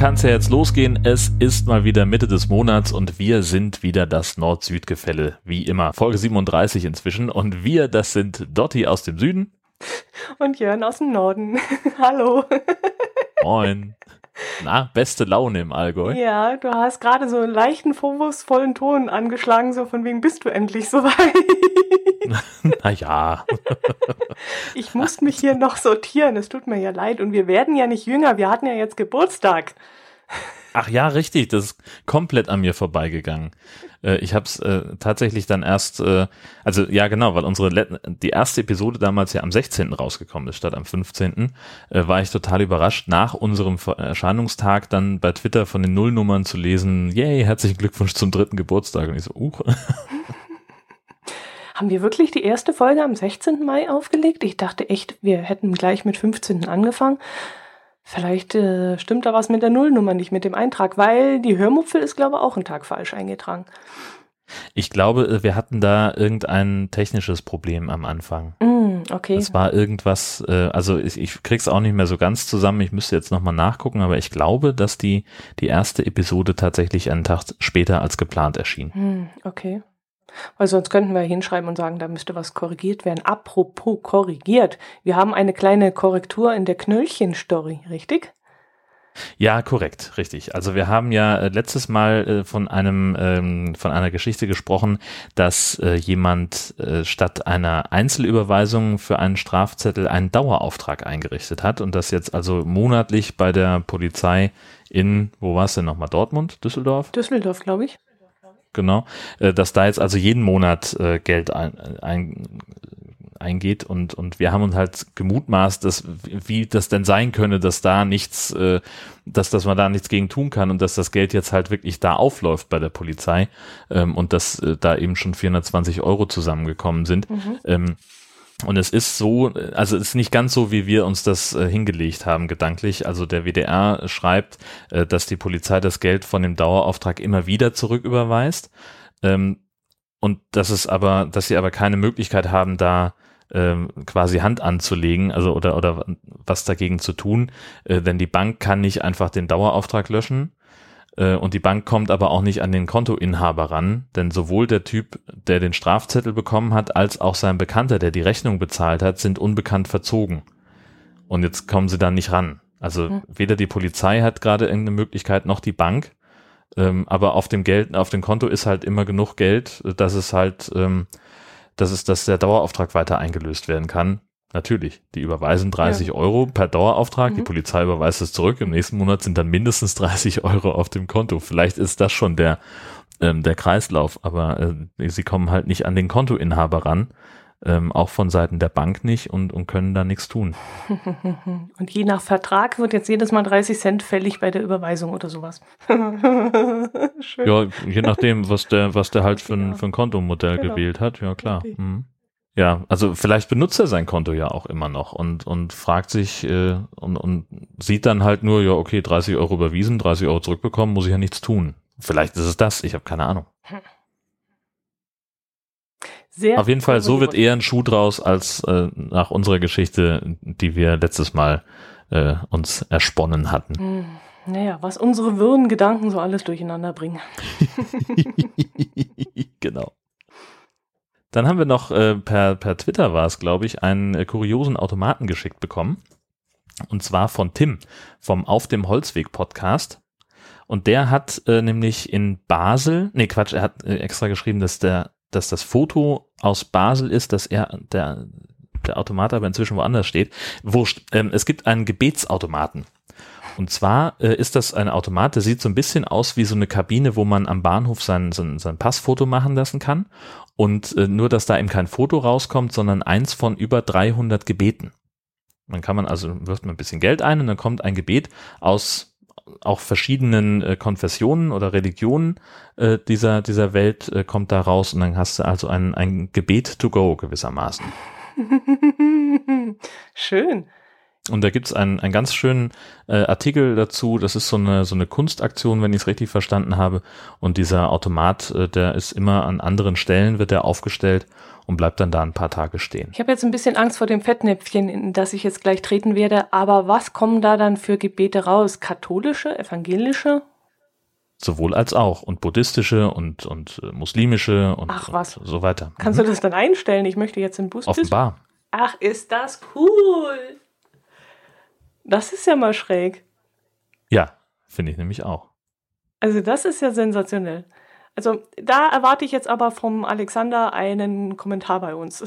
Kann es ja jetzt losgehen. Es ist mal wieder Mitte des Monats und wir sind wieder das Nord-Süd-Gefälle, wie immer. Folge 37 inzwischen und wir, das sind Dotti aus dem Süden. Und Jörn aus dem Norden. Hallo. Moin. Na, beste Laune im Allgäu. Ja, du hast gerade so einen leichten, vorwurfsvollen Ton angeschlagen, so von wegen bist du endlich soweit. naja. ich muss mich hier noch sortieren, es tut mir ja leid. Und wir werden ja nicht jünger, wir hatten ja jetzt Geburtstag. Ach ja, richtig, das ist komplett an mir vorbeigegangen. Äh, ich habe es äh, tatsächlich dann erst, äh, also ja genau, weil unsere Let die erste Episode damals ja am 16. rausgekommen ist statt am 15. Äh, war ich total überrascht, nach unserem Erscheinungstag dann bei Twitter von den Nullnummern zu lesen, yay, herzlichen Glückwunsch zum dritten Geburtstag. Und ich so, uh. Haben wir wirklich die erste Folge am 16. Mai aufgelegt? Ich dachte echt, wir hätten gleich mit 15. angefangen. Vielleicht äh, stimmt da was mit der Nullnummer nicht, mit dem Eintrag, weil die Hörmupfel ist, glaube ich, auch einen Tag falsch eingetragen. Ich glaube, äh, wir hatten da irgendein technisches Problem am Anfang. Mm, okay. Es war irgendwas, äh, also ich, ich krieg's auch nicht mehr so ganz zusammen. Ich müsste jetzt nochmal nachgucken, aber ich glaube, dass die, die erste Episode tatsächlich einen Tag später als geplant erschien. Mm, okay. Weil sonst könnten wir hinschreiben und sagen, da müsste was korrigiert werden. Apropos korrigiert. Wir haben eine kleine Korrektur in der Knöllchen-Story, richtig? Ja, korrekt, richtig. Also wir haben ja äh, letztes Mal äh, von einem ähm, von einer Geschichte gesprochen, dass äh, jemand äh, statt einer Einzelüberweisung für einen Strafzettel einen Dauerauftrag eingerichtet hat und das jetzt also monatlich bei der Polizei in, wo war es denn nochmal, Dortmund, Düsseldorf? Düsseldorf, glaube ich genau, äh, dass da jetzt also jeden Monat äh, Geld ein, ein, eingeht und und wir haben uns halt gemutmaßt, dass wie das denn sein könne, dass da nichts, äh, dass dass man da nichts gegen tun kann und dass das Geld jetzt halt wirklich da aufläuft bei der Polizei ähm, und dass da eben schon 420 Euro zusammengekommen sind. Mhm. Und es ist so, also es ist nicht ganz so, wie wir uns das äh, hingelegt haben, gedanklich. Also der WDR schreibt, äh, dass die Polizei das Geld von dem Dauerauftrag immer wieder zurücküberweist. Ähm, und dass es aber, dass sie aber keine Möglichkeit haben, da ähm, quasi Hand anzulegen, also oder oder was dagegen zu tun, äh, denn die Bank kann nicht einfach den Dauerauftrag löschen, und die Bank kommt aber auch nicht an den Kontoinhaber ran, denn sowohl der Typ, der den Strafzettel bekommen hat, als auch sein Bekannter, der die Rechnung bezahlt hat, sind unbekannt verzogen. Und jetzt kommen sie da nicht ran. Also mhm. weder die Polizei hat gerade irgendeine Möglichkeit, noch die Bank. Ähm, aber auf dem Geld, auf dem Konto ist halt immer genug Geld, dass es halt, ähm, dass es, dass der Dauerauftrag weiter eingelöst werden kann. Natürlich, die überweisen 30 ja. Euro per Dauerauftrag, mhm. die Polizei überweist es zurück, im nächsten Monat sind dann mindestens 30 Euro auf dem Konto. Vielleicht ist das schon der, ähm, der Kreislauf, aber äh, sie kommen halt nicht an den Kontoinhaber ran, ähm, auch von Seiten der Bank nicht und, und können da nichts tun. Und je nach Vertrag wird jetzt jedes Mal 30 Cent fällig bei der Überweisung oder sowas. ja, je nachdem, was der, was der halt für ein, für ein Kontomodell genau. gewählt hat, ja klar. Mhm. Ja, also vielleicht benutzt er sein Konto ja auch immer noch und, und fragt sich äh, und, und sieht dann halt nur, ja, okay, 30 Euro überwiesen, 30 Euro zurückbekommen, muss ich ja nichts tun. Vielleicht ist es das, ich habe keine Ahnung. Sehr Auf jeden Fall, so wird eher ein Schuh draus, als äh, nach unserer Geschichte, die wir letztes Mal äh, uns ersponnen hatten. Hm. Naja, was unsere wirren Gedanken so alles durcheinander bringen. genau. Dann haben wir noch äh, per, per Twitter war es, glaube ich, einen äh, kuriosen Automaten geschickt bekommen. Und zwar von Tim vom Auf dem Holzweg Podcast. Und der hat äh, nämlich in Basel, nee Quatsch, er hat äh, extra geschrieben, dass der, dass das Foto aus Basel ist, dass er der der Automat aber inzwischen woanders steht. Wurscht. Ähm, es gibt einen Gebetsautomaten. Und zwar äh, ist das ein Automat, der sieht so ein bisschen aus wie so eine Kabine, wo man am Bahnhof sein, sein, sein Passfoto machen lassen kann. Und äh, nur, dass da eben kein Foto rauskommt, sondern eins von über 300 Gebeten. Dann kann man also, wirft man ein bisschen Geld ein und dann kommt ein Gebet aus auch verschiedenen äh, Konfessionen oder Religionen äh, dieser, dieser Welt äh, kommt da raus und dann hast du also ein, ein Gebet to go gewissermaßen. Schön. Und da gibt's einen, einen ganz schönen äh, Artikel dazu. Das ist so eine, so eine Kunstaktion, wenn ich es richtig verstanden habe. Und dieser Automat, äh, der ist immer an anderen Stellen, wird er aufgestellt und bleibt dann da ein paar Tage stehen. Ich habe jetzt ein bisschen Angst vor dem Fettnäpfchen, in das ich jetzt gleich treten werde. Aber was kommen da dann für Gebete raus? Katholische, evangelische? Sowohl als auch. Und buddhistische und, und äh, muslimische und, Ach, was? und so weiter. Kannst Mhm. du das dann einstellen? Ich möchte jetzt in Bus. Offenbar. Ach, ist das cool. Das ist ja mal schräg. Ja, finde ich nämlich auch. Also das ist ja sensationell. Also da erwarte ich jetzt aber vom Alexander einen Kommentar bei uns.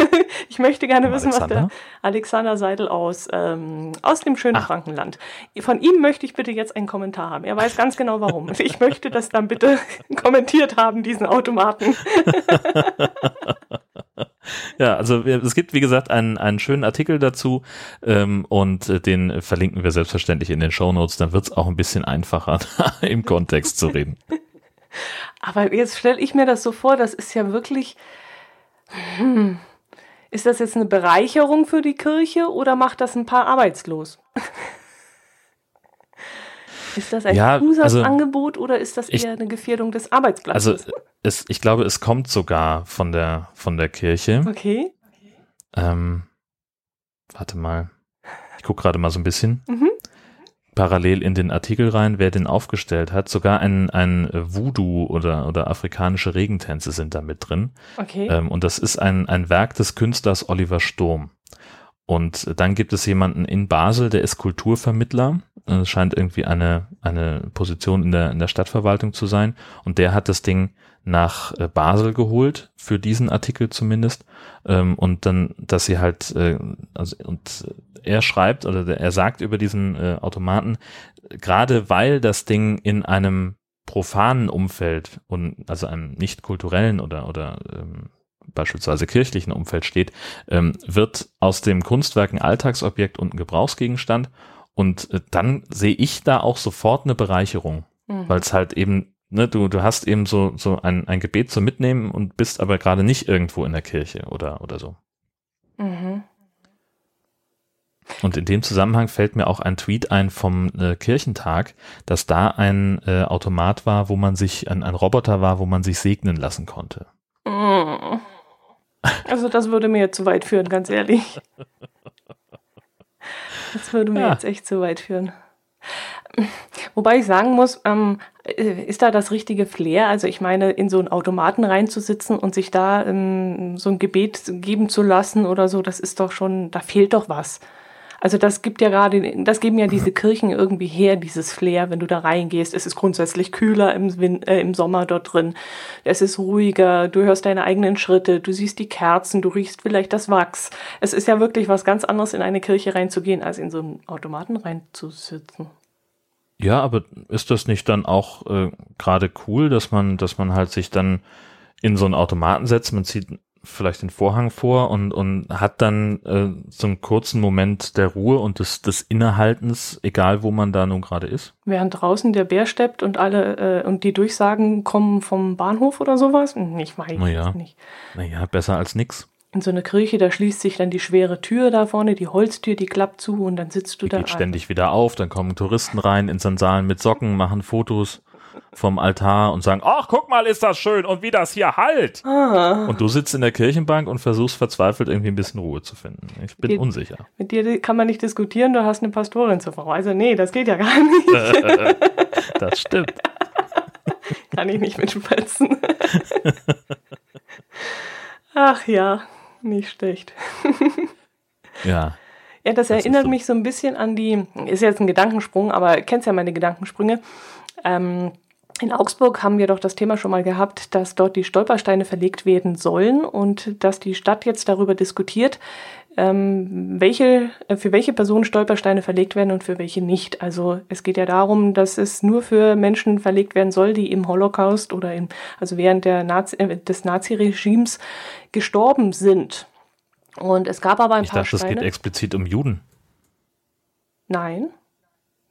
ich möchte gerne wissen, was Alexander? der Alexander Seidel aus, ähm, aus dem schönen Ach. Frankenland. Von ihm möchte ich bitte jetzt einen Kommentar haben. Er weiß ganz genau warum. Und ich möchte das dann bitte kommentiert haben, diesen Automaten. Ja, also es gibt, wie gesagt, einen, einen schönen Artikel dazu ähm, und äh, den verlinken wir selbstverständlich in den Shownotes. Dann wird's auch ein bisschen einfacher, im Kontext zu reden. Aber jetzt stelle ich mir das so vor, das ist ja wirklich. Hm, ist das jetzt eine Bereicherung für die Kirche oder macht das ein paar arbeitslos? Ist das ein Ja, also- Zusatzangebot oder ist das Ich- eher eine Gefährdung des Arbeitsplatzes? Also es, ich glaube, es kommt sogar von der von der Kirche. okay. Ähm, warte mal, ich gucke gerade mal so ein bisschen. Mhm. Parallel in den Artikel rein, wer den aufgestellt hat. Sogar ein, ein Voodoo oder, oder afrikanische Regentänze sind da mit drin. Okay. Ähm, und das ist ein, ein Werk des Künstlers Oliver Sturm. Und dann gibt es jemanden in Basel, der ist Kulturvermittler. Äh, Es scheint irgendwie eine, eine Position in der, in der Stadtverwaltung zu sein. Und der hat das Ding nach äh, Basel geholt, für diesen Artikel zumindest. Ähm, und dann, dass sie halt, äh, also, und er schreibt oder der- er sagt über diesen äh, Automaten, gerade weil das Ding in einem profanen Umfeld und also einem nicht kulturellen oder, oder ähm, beispielsweise kirchlichen Umfeld steht, ähm, wird aus dem Kunstwerk ein Alltagsobjekt und ein Gebrauchsgegenstand. Und äh, dann sehe ich da auch sofort eine Bereicherung, Mhm. weil es halt eben, ne, du, du hast eben so, so ein, ein Gebet zum Mitnehmen und bist aber gerade nicht irgendwo in der Kirche oder, oder so. Mhm. Und in dem Zusammenhang fällt mir auch ein Tweet ein vom äh, Kirchentag, dass da ein äh, Automat war, wo man sich, ein, ein Roboter war, wo man sich segnen lassen konnte. Mhm. Also das würde mir zu weit führen, ganz ehrlich. Das würde mir Ja. jetzt echt zu weit führen. Wobei ich sagen muss, ähm, äh, ist da das richtige Flair? Also ich meine, in so einen Automaten reinzusitzen und sich da ähm, so ein Gebet geben zu lassen oder so, das ist doch schon, da fehlt doch was. Also das gibt ja gerade, das geben ja diese Kirchen irgendwie her, dieses Flair, wenn du da reingehst. Es ist grundsätzlich kühler im, Win äh, im Sommer dort drin. Es ist ruhiger, du hörst deine eigenen Schritte, du siehst die Kerzen, du riechst vielleicht das Wachs. Es ist ja wirklich was ganz anderes, in eine Kirche reinzugehen, als in so einen Automaten reinzusitzen. Ja, aber ist das nicht dann auch äh, gerade cool, dass man, dass man halt sich dann in so einen Automaten setzt, man zieht vielleicht den Vorhang vor und, und hat dann äh, so einen kurzen Moment der Ruhe und des, des Innehaltens, egal wo man da nun gerade ist? Während draußen der Bär steppt und alle äh, und die Durchsagen kommen vom Bahnhof oder sowas? Hm, Ich weiß Na ja. nicht. Naja, besser als nix. In so einer Kirche, da schließt sich dann die schwere Tür da vorne, die Holztür, die klappt zu und dann sitzt du Die da. geht ständig wieder auf, dann kommen Touristen rein in Sandalen mit Socken, machen Fotos vom Altar und sagen, ach, guck mal, ist das schön und wie das hier halt. Ah, Und du sitzt in der Kirchenbank und versuchst verzweifelt irgendwie ein bisschen Ruhe zu finden. Ich bin Geht- unsicher. mit dir kann man nicht diskutieren, du hast eine Pastorin zur Frau. Also nee, das geht ja gar nicht. Das stimmt. kann ich nicht mitschwätzen. Ach ja, nicht schlecht. Ja. Ja, das, Das erinnert so. mich so ein bisschen an die, ist jetzt ein Gedankensprung, aber kennst ja meine Gedankensprünge. Ähm, in Augsburg haben wir doch das Thema schon mal gehabt, dass dort die Stolpersteine verlegt werden sollen und dass die Stadt jetzt darüber diskutiert, ähm, welche, äh, für welche Personen Stolpersteine verlegt werden und für welche nicht. Also es geht ja darum, dass es nur für Menschen verlegt werden soll, die im Holocaust oder im, also während der Nazi, äh, des Naziregimes gestorben sind. Und es gab aber ein Ich paar dachte, es geht explizit um Juden. Nein.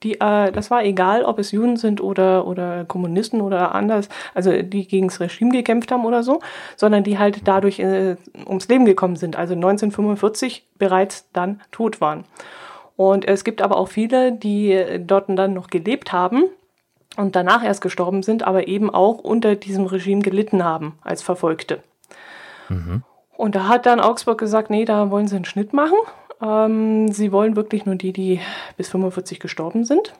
Die, äh, das war egal, ob es Juden sind oder, oder Kommunisten oder anders, also die gegen das Regime gekämpft haben oder so, sondern die halt dadurch äh, ums Leben gekommen sind, also 1945 bereits dann tot waren. Und es gibt aber auch viele, die dort dann noch gelebt haben und danach erst gestorben sind, aber eben auch unter diesem Regime gelitten haben als Verfolgte. Mhm. Und da hat dann Augsburg gesagt, nee, da wollen sie einen Schnitt machen. Ähm, sie wollen wirklich nur die, die bis 45 gestorben sind.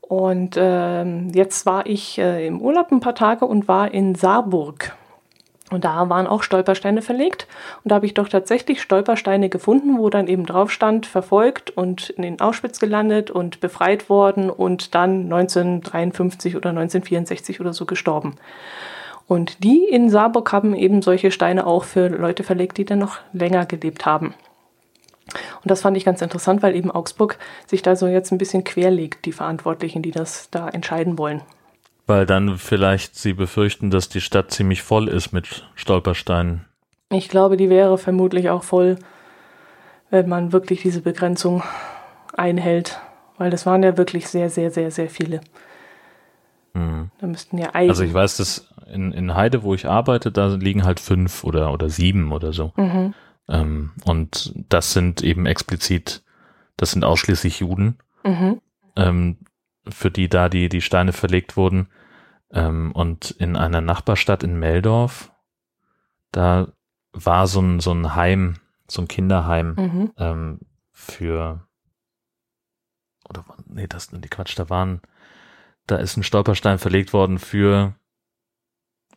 Und ähm, jetzt war ich äh, im Urlaub ein paar Tage und war in Saarburg. Und da waren auch Stolpersteine verlegt. Und da habe ich doch tatsächlich Stolpersteine gefunden, wo dann eben drauf stand, verfolgt und in Auschwitz gelandet und befreit worden und dann 1953 oder 1964 oder so gestorben. Und die in Saarburg haben eben solche Steine auch für Leute verlegt, die dann noch länger gelebt haben. Und das fand ich ganz interessant, weil eben Augsburg sich da so jetzt ein bisschen querlegt, die Verantwortlichen, die das da entscheiden wollen. Weil dann vielleicht sie befürchten, dass die Stadt ziemlich voll ist mit Stolpersteinen. Ich glaube, die wäre vermutlich auch voll, wenn man wirklich diese Begrenzung einhält. Weil das waren ja wirklich sehr, sehr, sehr, sehr viele. Mhm. Da müssten ja eigentlich. Also ich weiß, dass in, in Heide, wo ich arbeite, da liegen halt fünf oder, oder sieben oder so. Mhm. Ähm, und das sind eben explizit, das sind ausschließlich Juden, mhm. ähm, für die da die, die Steine verlegt wurden. Ähm, und in einer Nachbarstadt in Meldorf, da war so ein, so ein Heim, so ein Kinderheim mhm. ähm, für, oder, nee, das, die Quatsch, da waren, da ist ein Stolperstein verlegt worden für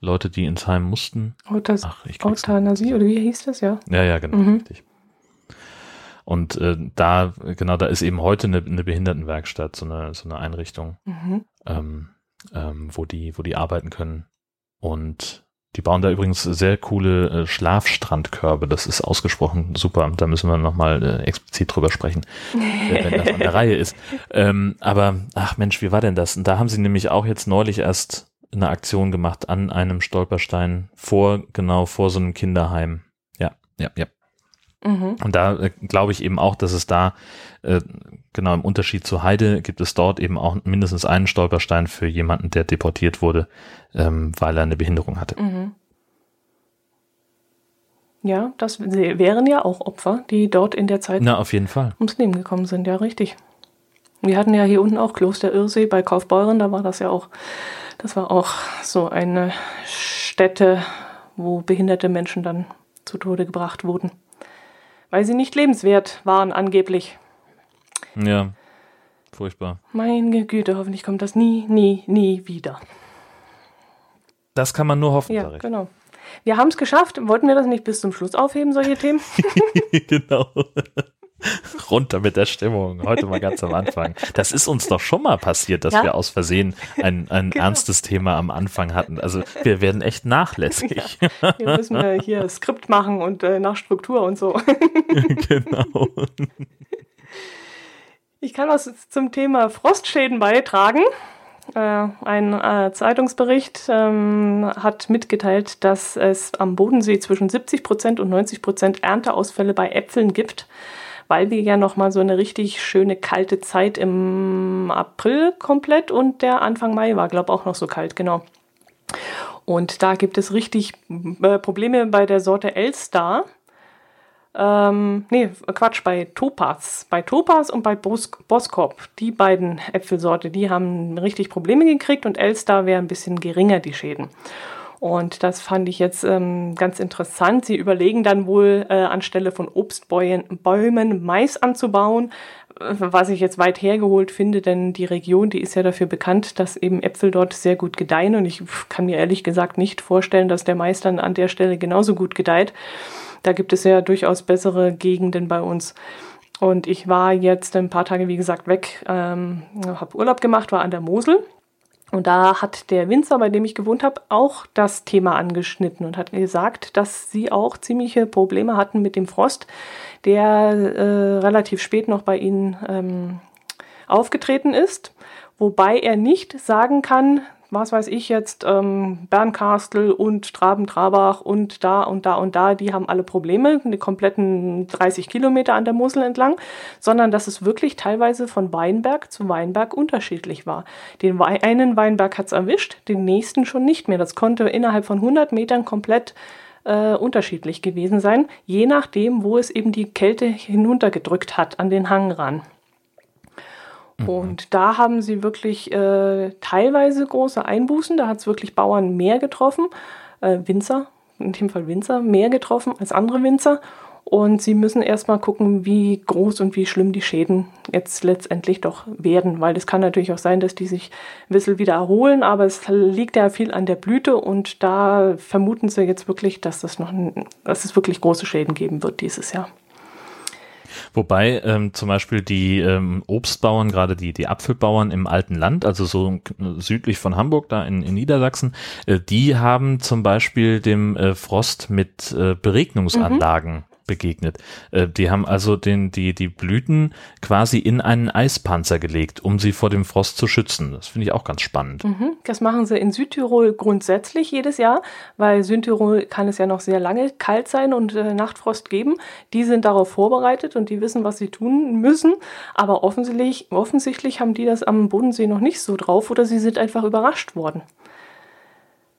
Leute, die ins Heim mussten. Autas Ach, ich Euthanasie, oder wie hieß das, ja? Ja, ja, genau, mhm. richtig. Und äh, da, genau, da ist eben heute eine, eine Behindertenwerkstatt, so eine, so eine Einrichtung, mhm. ähm, ähm, wo die, wo die arbeiten können. Und die bauen da übrigens sehr coole äh, Schlafstrandkörbe. Das ist ausgesprochen super. Da müssen wir nochmal äh, explizit drüber sprechen, äh, wenn das an der Reihe ist. Ähm, aber, ach Mensch, wie war denn das? Und da haben sie nämlich auch jetzt neulich erst eine Aktion gemacht an einem Stolperstein vor, genau vor so einem Kinderheim. Ja, ja, ja. Mhm. Und da äh, glaube ich eben auch, dass es da, äh, genau im Unterschied zu Heide, gibt es dort eben auch mindestens einen Stolperstein für jemanden, der deportiert wurde, ähm, weil er eine Behinderung hatte. Mhm. Ja, das wären ja auch Opfer, die dort in der Zeit Na, auf jeden Fall. ums Leben gekommen sind, ja, richtig. Wir hatten ja hier unten auch Kloster Irsee bei Kaufbeuren, da war das ja auch das war auch so eine Stätte, wo behinderte Menschen dann zu Tode gebracht wurden, weil sie nicht lebenswert waren angeblich. Ja, furchtbar. Meine Güte, hoffentlich kommt das nie, nie, nie wieder. Das kann man nur hoffen. Ja, genau. Wir haben es geschafft. Wollten wir das nicht bis zum Schluss aufheben, solche Themen? genau. runter mit der Stimmung. Heute mal ganz am Anfang. Das ist uns doch schon mal passiert, dass ja? wir aus Versehen ein, ein genau. ernstes Thema am Anfang hatten. Also wir werden echt nachlässig. Ja. Wir müssen äh, hier Skript machen und äh, nach Struktur und so. genau. Ich kann was zum Thema Frostschäden beitragen. Äh, ein äh, Zeitungsbericht ähm, hat mitgeteilt, dass es am Bodensee zwischen 70 Prozent und 90 Prozent Ernteausfälle bei Äpfeln gibt weil wir ja noch mal so eine richtig schöne kalte Zeit im April komplett und der Anfang Mai war, glaube auch noch so kalt, genau. Und da gibt es richtig äh, Probleme bei der Sorte Elstar. Ähm, nee, Quatsch, bei Topaz. Bei Topaz und bei Bos Boskop, die beiden Äpfelsorte, die haben richtig Probleme gekriegt und Elstar wäre ein bisschen geringer, die Schäden. Und das fand ich jetzt ähm, ganz interessant. Sie überlegen dann wohl, äh, anstelle von Obstbäumen Mais anzubauen, äh, was ich jetzt weit hergeholt finde, denn die Region, die ist ja dafür bekannt, dass eben Äpfel dort sehr gut gedeihen. Und ich kann mir ehrlich gesagt nicht vorstellen, dass der Mais dann an der Stelle genauso gut gedeiht. Da gibt es ja durchaus bessere Gegenden bei uns. Und ich war jetzt ein paar Tage, wie gesagt, weg, ähm, habe Urlaub gemacht, war an der Mosel und da hat der Winzer, bei dem ich gewohnt habe, auch das Thema angeschnitten und hat gesagt, dass sie auch ziemliche Probleme hatten mit dem Frost, der äh, relativ spät noch bei ihnen ähm, aufgetreten ist. Wobei er nicht sagen kann, was weiß ich jetzt, ähm, Bernkastel und Traben-Trabach und da und da und da, die haben alle Probleme, die kompletten 30 Kilometer an der Mosel entlang, sondern dass es wirklich teilweise von Weinberg zu Weinberg unterschiedlich war. Den einen Weinberg hat es erwischt, den nächsten schon nicht mehr. Das konnte innerhalb von 100 Metern komplett äh, unterschiedlich gewesen sein, je nachdem, wo es eben die Kälte hinuntergedrückt hat an den Hang ran. Mhm. Und da haben sie wirklich äh, teilweise große Einbußen. Da hat es wirklich Bauern mehr getroffen, äh, Winzer, in dem Fall Winzer, mehr getroffen als andere Winzer. Und sie müssen erstmal gucken, wie groß und wie schlimm die Schäden jetzt letztendlich doch werden. Weil es kann natürlich auch sein, dass die sich ein bisschen wieder erholen, aber es liegt ja viel an der Blüte und da vermuten sie jetzt wirklich, dass, das noch, dass es wirklich große Schäden geben wird dieses Jahr. Wobei ähm, zum Beispiel die ähm, Obstbauern, gerade die, die Apfelbauern im alten Land, also so südlich von Hamburg, da in, in Niedersachsen, äh, die haben zum Beispiel dem äh, Frost mit äh, Beregnungsanlagen mhm begegnet. Äh, die haben also den, die, die Blüten quasi in einen Eispanzer gelegt, um sie vor dem Frost zu schützen. Das finde ich auch ganz spannend. Mhm, das machen sie in Südtirol grundsätzlich jedes Jahr, weil Südtirol kann es ja noch sehr lange kalt sein und äh, Nachtfrost geben. Die sind darauf vorbereitet und die wissen, was sie tun müssen. Aber offensichtlich, offensichtlich haben die das am Bodensee noch nicht so drauf oder sie sind einfach überrascht worden.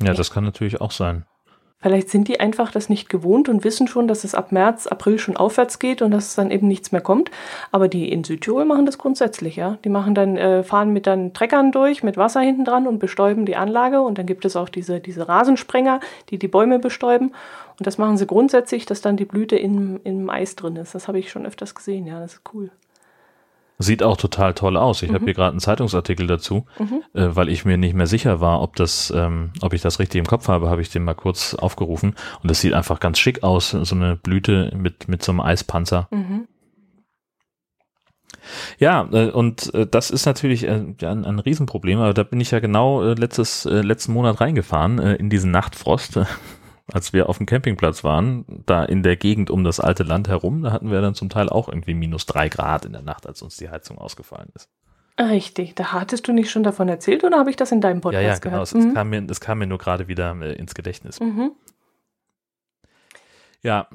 Ja, das kann natürlich auch sein. Vielleicht sind die einfach das nicht gewohnt und wissen schon, dass es ab März, April schon aufwärts geht und dass es dann eben nichts mehr kommt. Aber die in Südtirol machen das grundsätzlich, ja. Die machen dann, äh, fahren mit dann Treckern durch, mit Wasser hinten dran und bestäuben die Anlage. Und dann gibt es auch diese, diese Rasensprenger, die die Bäume bestäuben. Und das machen sie grundsätzlich, dass dann die Blüte in, im Eis drin ist. Das habe ich schon öfters gesehen, ja. Das ist cool. Sieht auch total toll aus. Ich mhm. habe hier gerade einen Zeitungsartikel dazu, mhm. äh, weil ich mir nicht mehr sicher war, ob das, ähm, ob ich das richtig im Kopf habe, habe ich den mal kurz aufgerufen und das sieht einfach ganz schick aus, so eine Blüte mit mit so einem Eispanzer. Mhm. Ja, äh, und äh, das ist natürlich äh, ein, ein Riesenproblem, aber da bin ich ja genau äh, letztes, äh, letzten Monat reingefahren in diesen Nachtfrost als wir auf dem Campingplatz waren, da in der Gegend um das alte Land herum, da hatten wir dann zum Teil auch irgendwie minus drei Grad in der Nacht, als uns die Heizung ausgefallen ist. Richtig, da hattest du nicht schon davon erzählt oder habe ich das in deinem Podcast gehört? Ja, ja, genau, es, mhm. kam, mir, das kam mir nur gerade wieder äh, ins Gedächtnis. Mhm. Ja.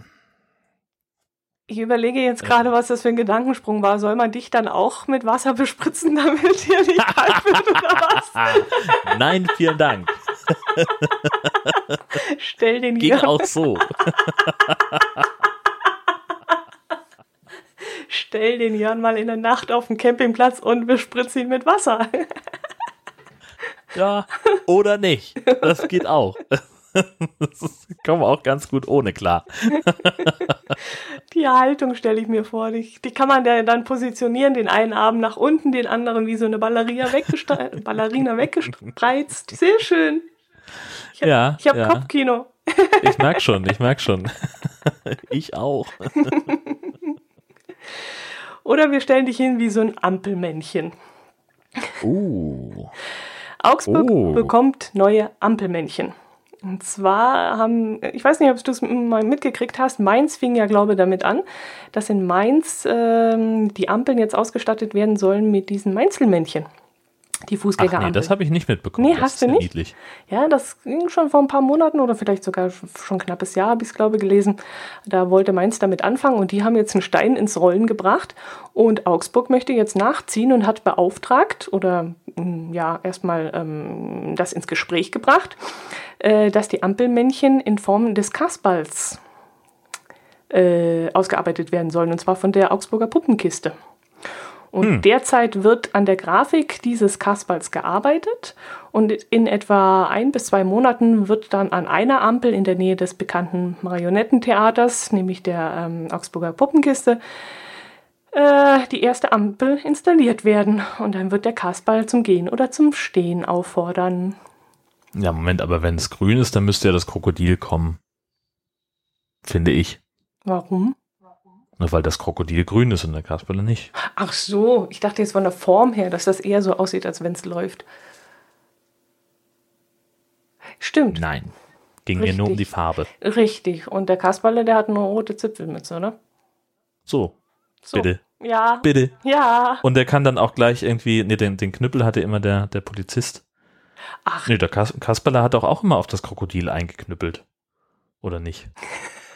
Ich überlege jetzt gerade, was das für ein Gedankensprung war. Soll man dich dann auch mit Wasser bespritzen, damit dir nicht kalt wird oder was? Nein, vielen Dank. Stell den Ging auch so. Stell den Jörn mal in der Nacht auf den Campingplatz und bespritz ihn mit Wasser. ja, oder nicht. Das geht auch. Das kommen auch ganz gut ohne klar. Die Haltung stelle ich mir vor. Die, die kann man dann positionieren, den einen Arm nach unten, den anderen wie so eine. Ballerina weggespreizt. Sehr schön. Ich hab, ja, ich habe ja. Kopfkino. Ich merk schon, ich merk schon. Ich auch. Oder wir stellen dich hin wie so ein Ampelmännchen. Uh. Augsburg uh. bekommt neue Ampelmännchen. Und zwar haben, ich weiß nicht, ob du es mal mitgekriegt hast, Mainz fing ja, glaube ich, damit an, dass in Mainz ähm, die Ampeln jetzt ausgestattet werden sollen mit diesen Mainzelmännchen. Die Fußgängerampel. nee, das habe ich nicht mitbekommen. Nee, das hast du nicht? Niedlich. Ja, das ging schon vor ein paar Monaten oder vielleicht sogar schon ein knappes Jahr, habe ich es glaube gelesen. Da wollte Mainz damit anfangen und die haben jetzt einen Stein ins Rollen gebracht und Augsburg möchte jetzt nachziehen und hat beauftragt oder mm, ja erstmal ähm, das ins Gespräch gebracht, äh, dass die Ampelmännchen in Form des Kasperls äh, ausgearbeitet werden sollen und zwar von der Augsburger Puppenkiste. Und hm. derzeit wird an der Grafik dieses Kasperls gearbeitet und in etwa ein bis zwei Monaten wird dann an einer Ampel in der Nähe des bekannten Marionettentheaters, nämlich der ähm, Augsburger Puppenkiste, äh, die erste Ampel installiert werden. Und dann wird der Kasperl zum Gehen oder zum Stehen auffordern. Ja, Moment, aber wenn es grün ist, dann müsste ja das Krokodil kommen. Finde ich. Warum? Na, weil das Krokodil grün ist und der Kasperle nicht. Ach so, ich dachte jetzt von der Form her, dass das eher so aussieht, als wenn es läuft. Stimmt. Nein. Ging Richtig. mir nur um die Farbe. Richtig. Und der Kasperle, der hat eine rote Zipfelmütze, oder? So. so. Bitte. Ja. Bitte. Ja. Und der kann dann auch gleich irgendwie, nee, den, den Knüppel hatte immer der, der Polizist. Ach. Nee, der Kas Kasperle hat doch auch immer auf das Krokodil eingeknüppelt. Oder nicht?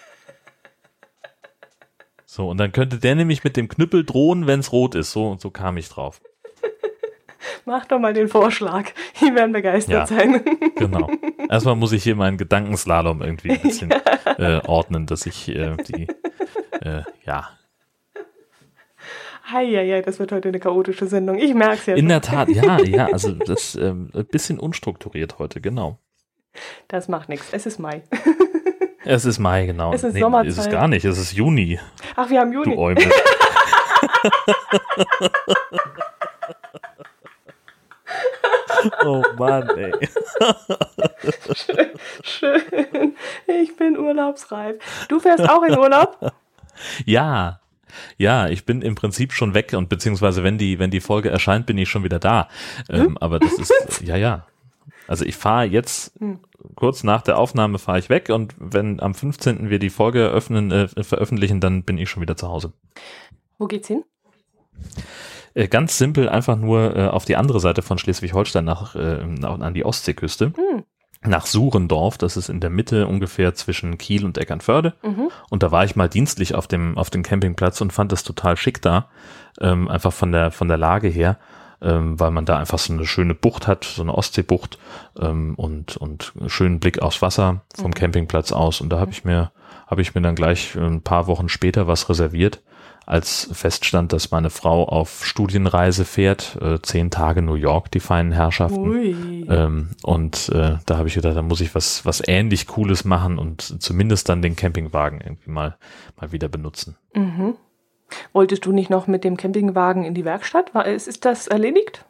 So, und dann könnte der nämlich mit dem Knüppel drohen, wenn es rot ist. So, so kam ich drauf. Mach doch mal den Vorschlag. Die werden begeistert Ja. sein. Genau. Erstmal muss ich hier meinen Gedankenslalom irgendwie ein bisschen äh, ordnen, dass ich äh, die, äh, ja, Heieiei, das wird heute eine chaotische Sendung. Ich merk's ja. in der Tat, ja, ja, also das ähm, ein bisschen unstrukturiert heute, genau. Das macht nichts. Es ist Mai. Es ist Mai, genau. Es ist ist es Sommerzeit. gar nicht, es ist Juni, Ach, wir haben du Juni. Eumel. oh Mann, ey. Schön. Ich bin urlaubsreif. Du fährst auch in Urlaub? Ja, ja, ich bin im Prinzip schon weg und beziehungsweise wenn die, wenn die Folge erscheint, bin ich schon wieder da. Ähm, aber das ist, ja, ja. Also ich fahre jetzt, Hm. Kurz nach der Aufnahme fahre ich weg und wenn am 15. wir die Folge eröffnen, äh, veröffentlichen, dann bin ich schon wieder zu Hause. Wo geht's hin? Äh, ganz simpel, einfach nur äh, auf die andere Seite von Schleswig-Holstein nach, äh, nach, an die Ostseeküste. Hm. Nach Surendorf, das ist in der Mitte ungefähr zwischen Kiel und Eckernförde. Mhm. Und da war ich mal dienstlich auf dem, auf dem Campingplatz und fand das total schick da, ähm, einfach von der, von der Lage her, ähm, weil man da einfach so eine schöne Bucht hat, so eine Ostseebucht ähm, und, und einen schönen Blick aufs Wasser vom Mhm. Campingplatz aus. Und da habe ich mir, habe ich mir dann gleich ein paar Wochen später was reserviert, als feststand, dass meine Frau auf Studienreise fährt, äh, zehn Tage New York, die feinen Herrschaften. Ähm, und äh, da habe ich gedacht, da muss ich was, was ähnlich Cooles machen und zumindest dann den Campingwagen irgendwie mal, mal wieder benutzen. Mhm. Wolltest du nicht noch mit dem Campingwagen in die Werkstatt? Ist, das erledigt?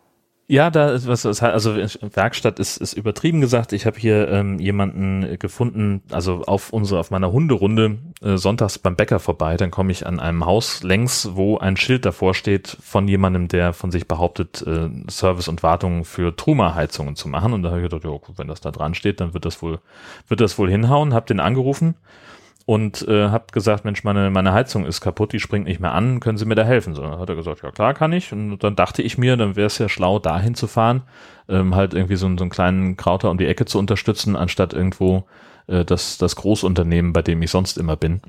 Ja, da ist was, also Werkstatt ist, ist übertrieben gesagt. Ich habe hier ähm, jemanden gefunden, also auf unsere, auf meiner Hunderunde äh, sonntags beim Bäcker vorbei. Dann komme ich an einem Haus längs, wo ein Schild davor steht von jemandem, der von sich behauptet, äh, Service und Wartung für Truma-Heizungen zu machen. Und da habe ich gedacht, ja, wenn das da dran steht, dann wird das wohl, wird das wohl hinhauen. Hab den angerufen und äh, hab gesagt, Mensch, meine, meine Heizung ist kaputt, die springt nicht mehr an, können Sie mir da helfen? So, dann hat er gesagt, ja klar kann ich. Und dann dachte ich mir, dann wäre es ja schlau, dahin zu fahren, ähm, halt irgendwie so, so einen kleinen Krauter um die Ecke zu unterstützen, anstatt irgendwo äh, das, das Großunternehmen, bei dem ich sonst immer bin.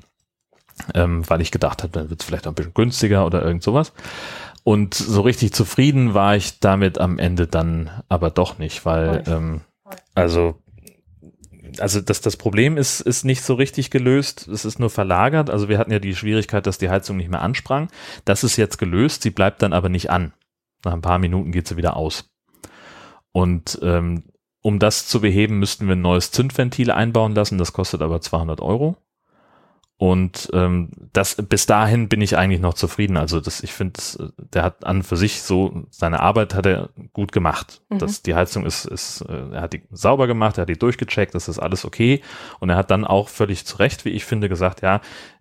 Ähm, weil ich gedacht habe, dann wird es vielleicht auch ein bisschen günstiger oder irgend sowas. Und so richtig zufrieden war ich damit am Ende dann aber doch nicht, weil ähm, also also das, das Problem ist, ist nicht so richtig gelöst, es ist nur verlagert. Also wir hatten ja die Schwierigkeit, dass die Heizung nicht mehr ansprang. Das ist jetzt gelöst, sie bleibt dann aber nicht an. Nach ein paar Minuten geht sie wieder aus. Und ähm, um das zu beheben, müssten wir ein neues Zündventil einbauen lassen. Das kostet aber 200 Euro. Und ähm, das bis dahin bin ich eigentlich noch zufrieden. Also das, ich finde, der hat an für sich so seine Arbeit hat er gut gemacht. Mhm. Das, die Heizung ist, ist, äh, er hat die sauber gemacht, er hat die durchgecheckt, das ist alles okay. Und er hat dann auch völlig zu Recht, wie ich finde, gesagt, ja,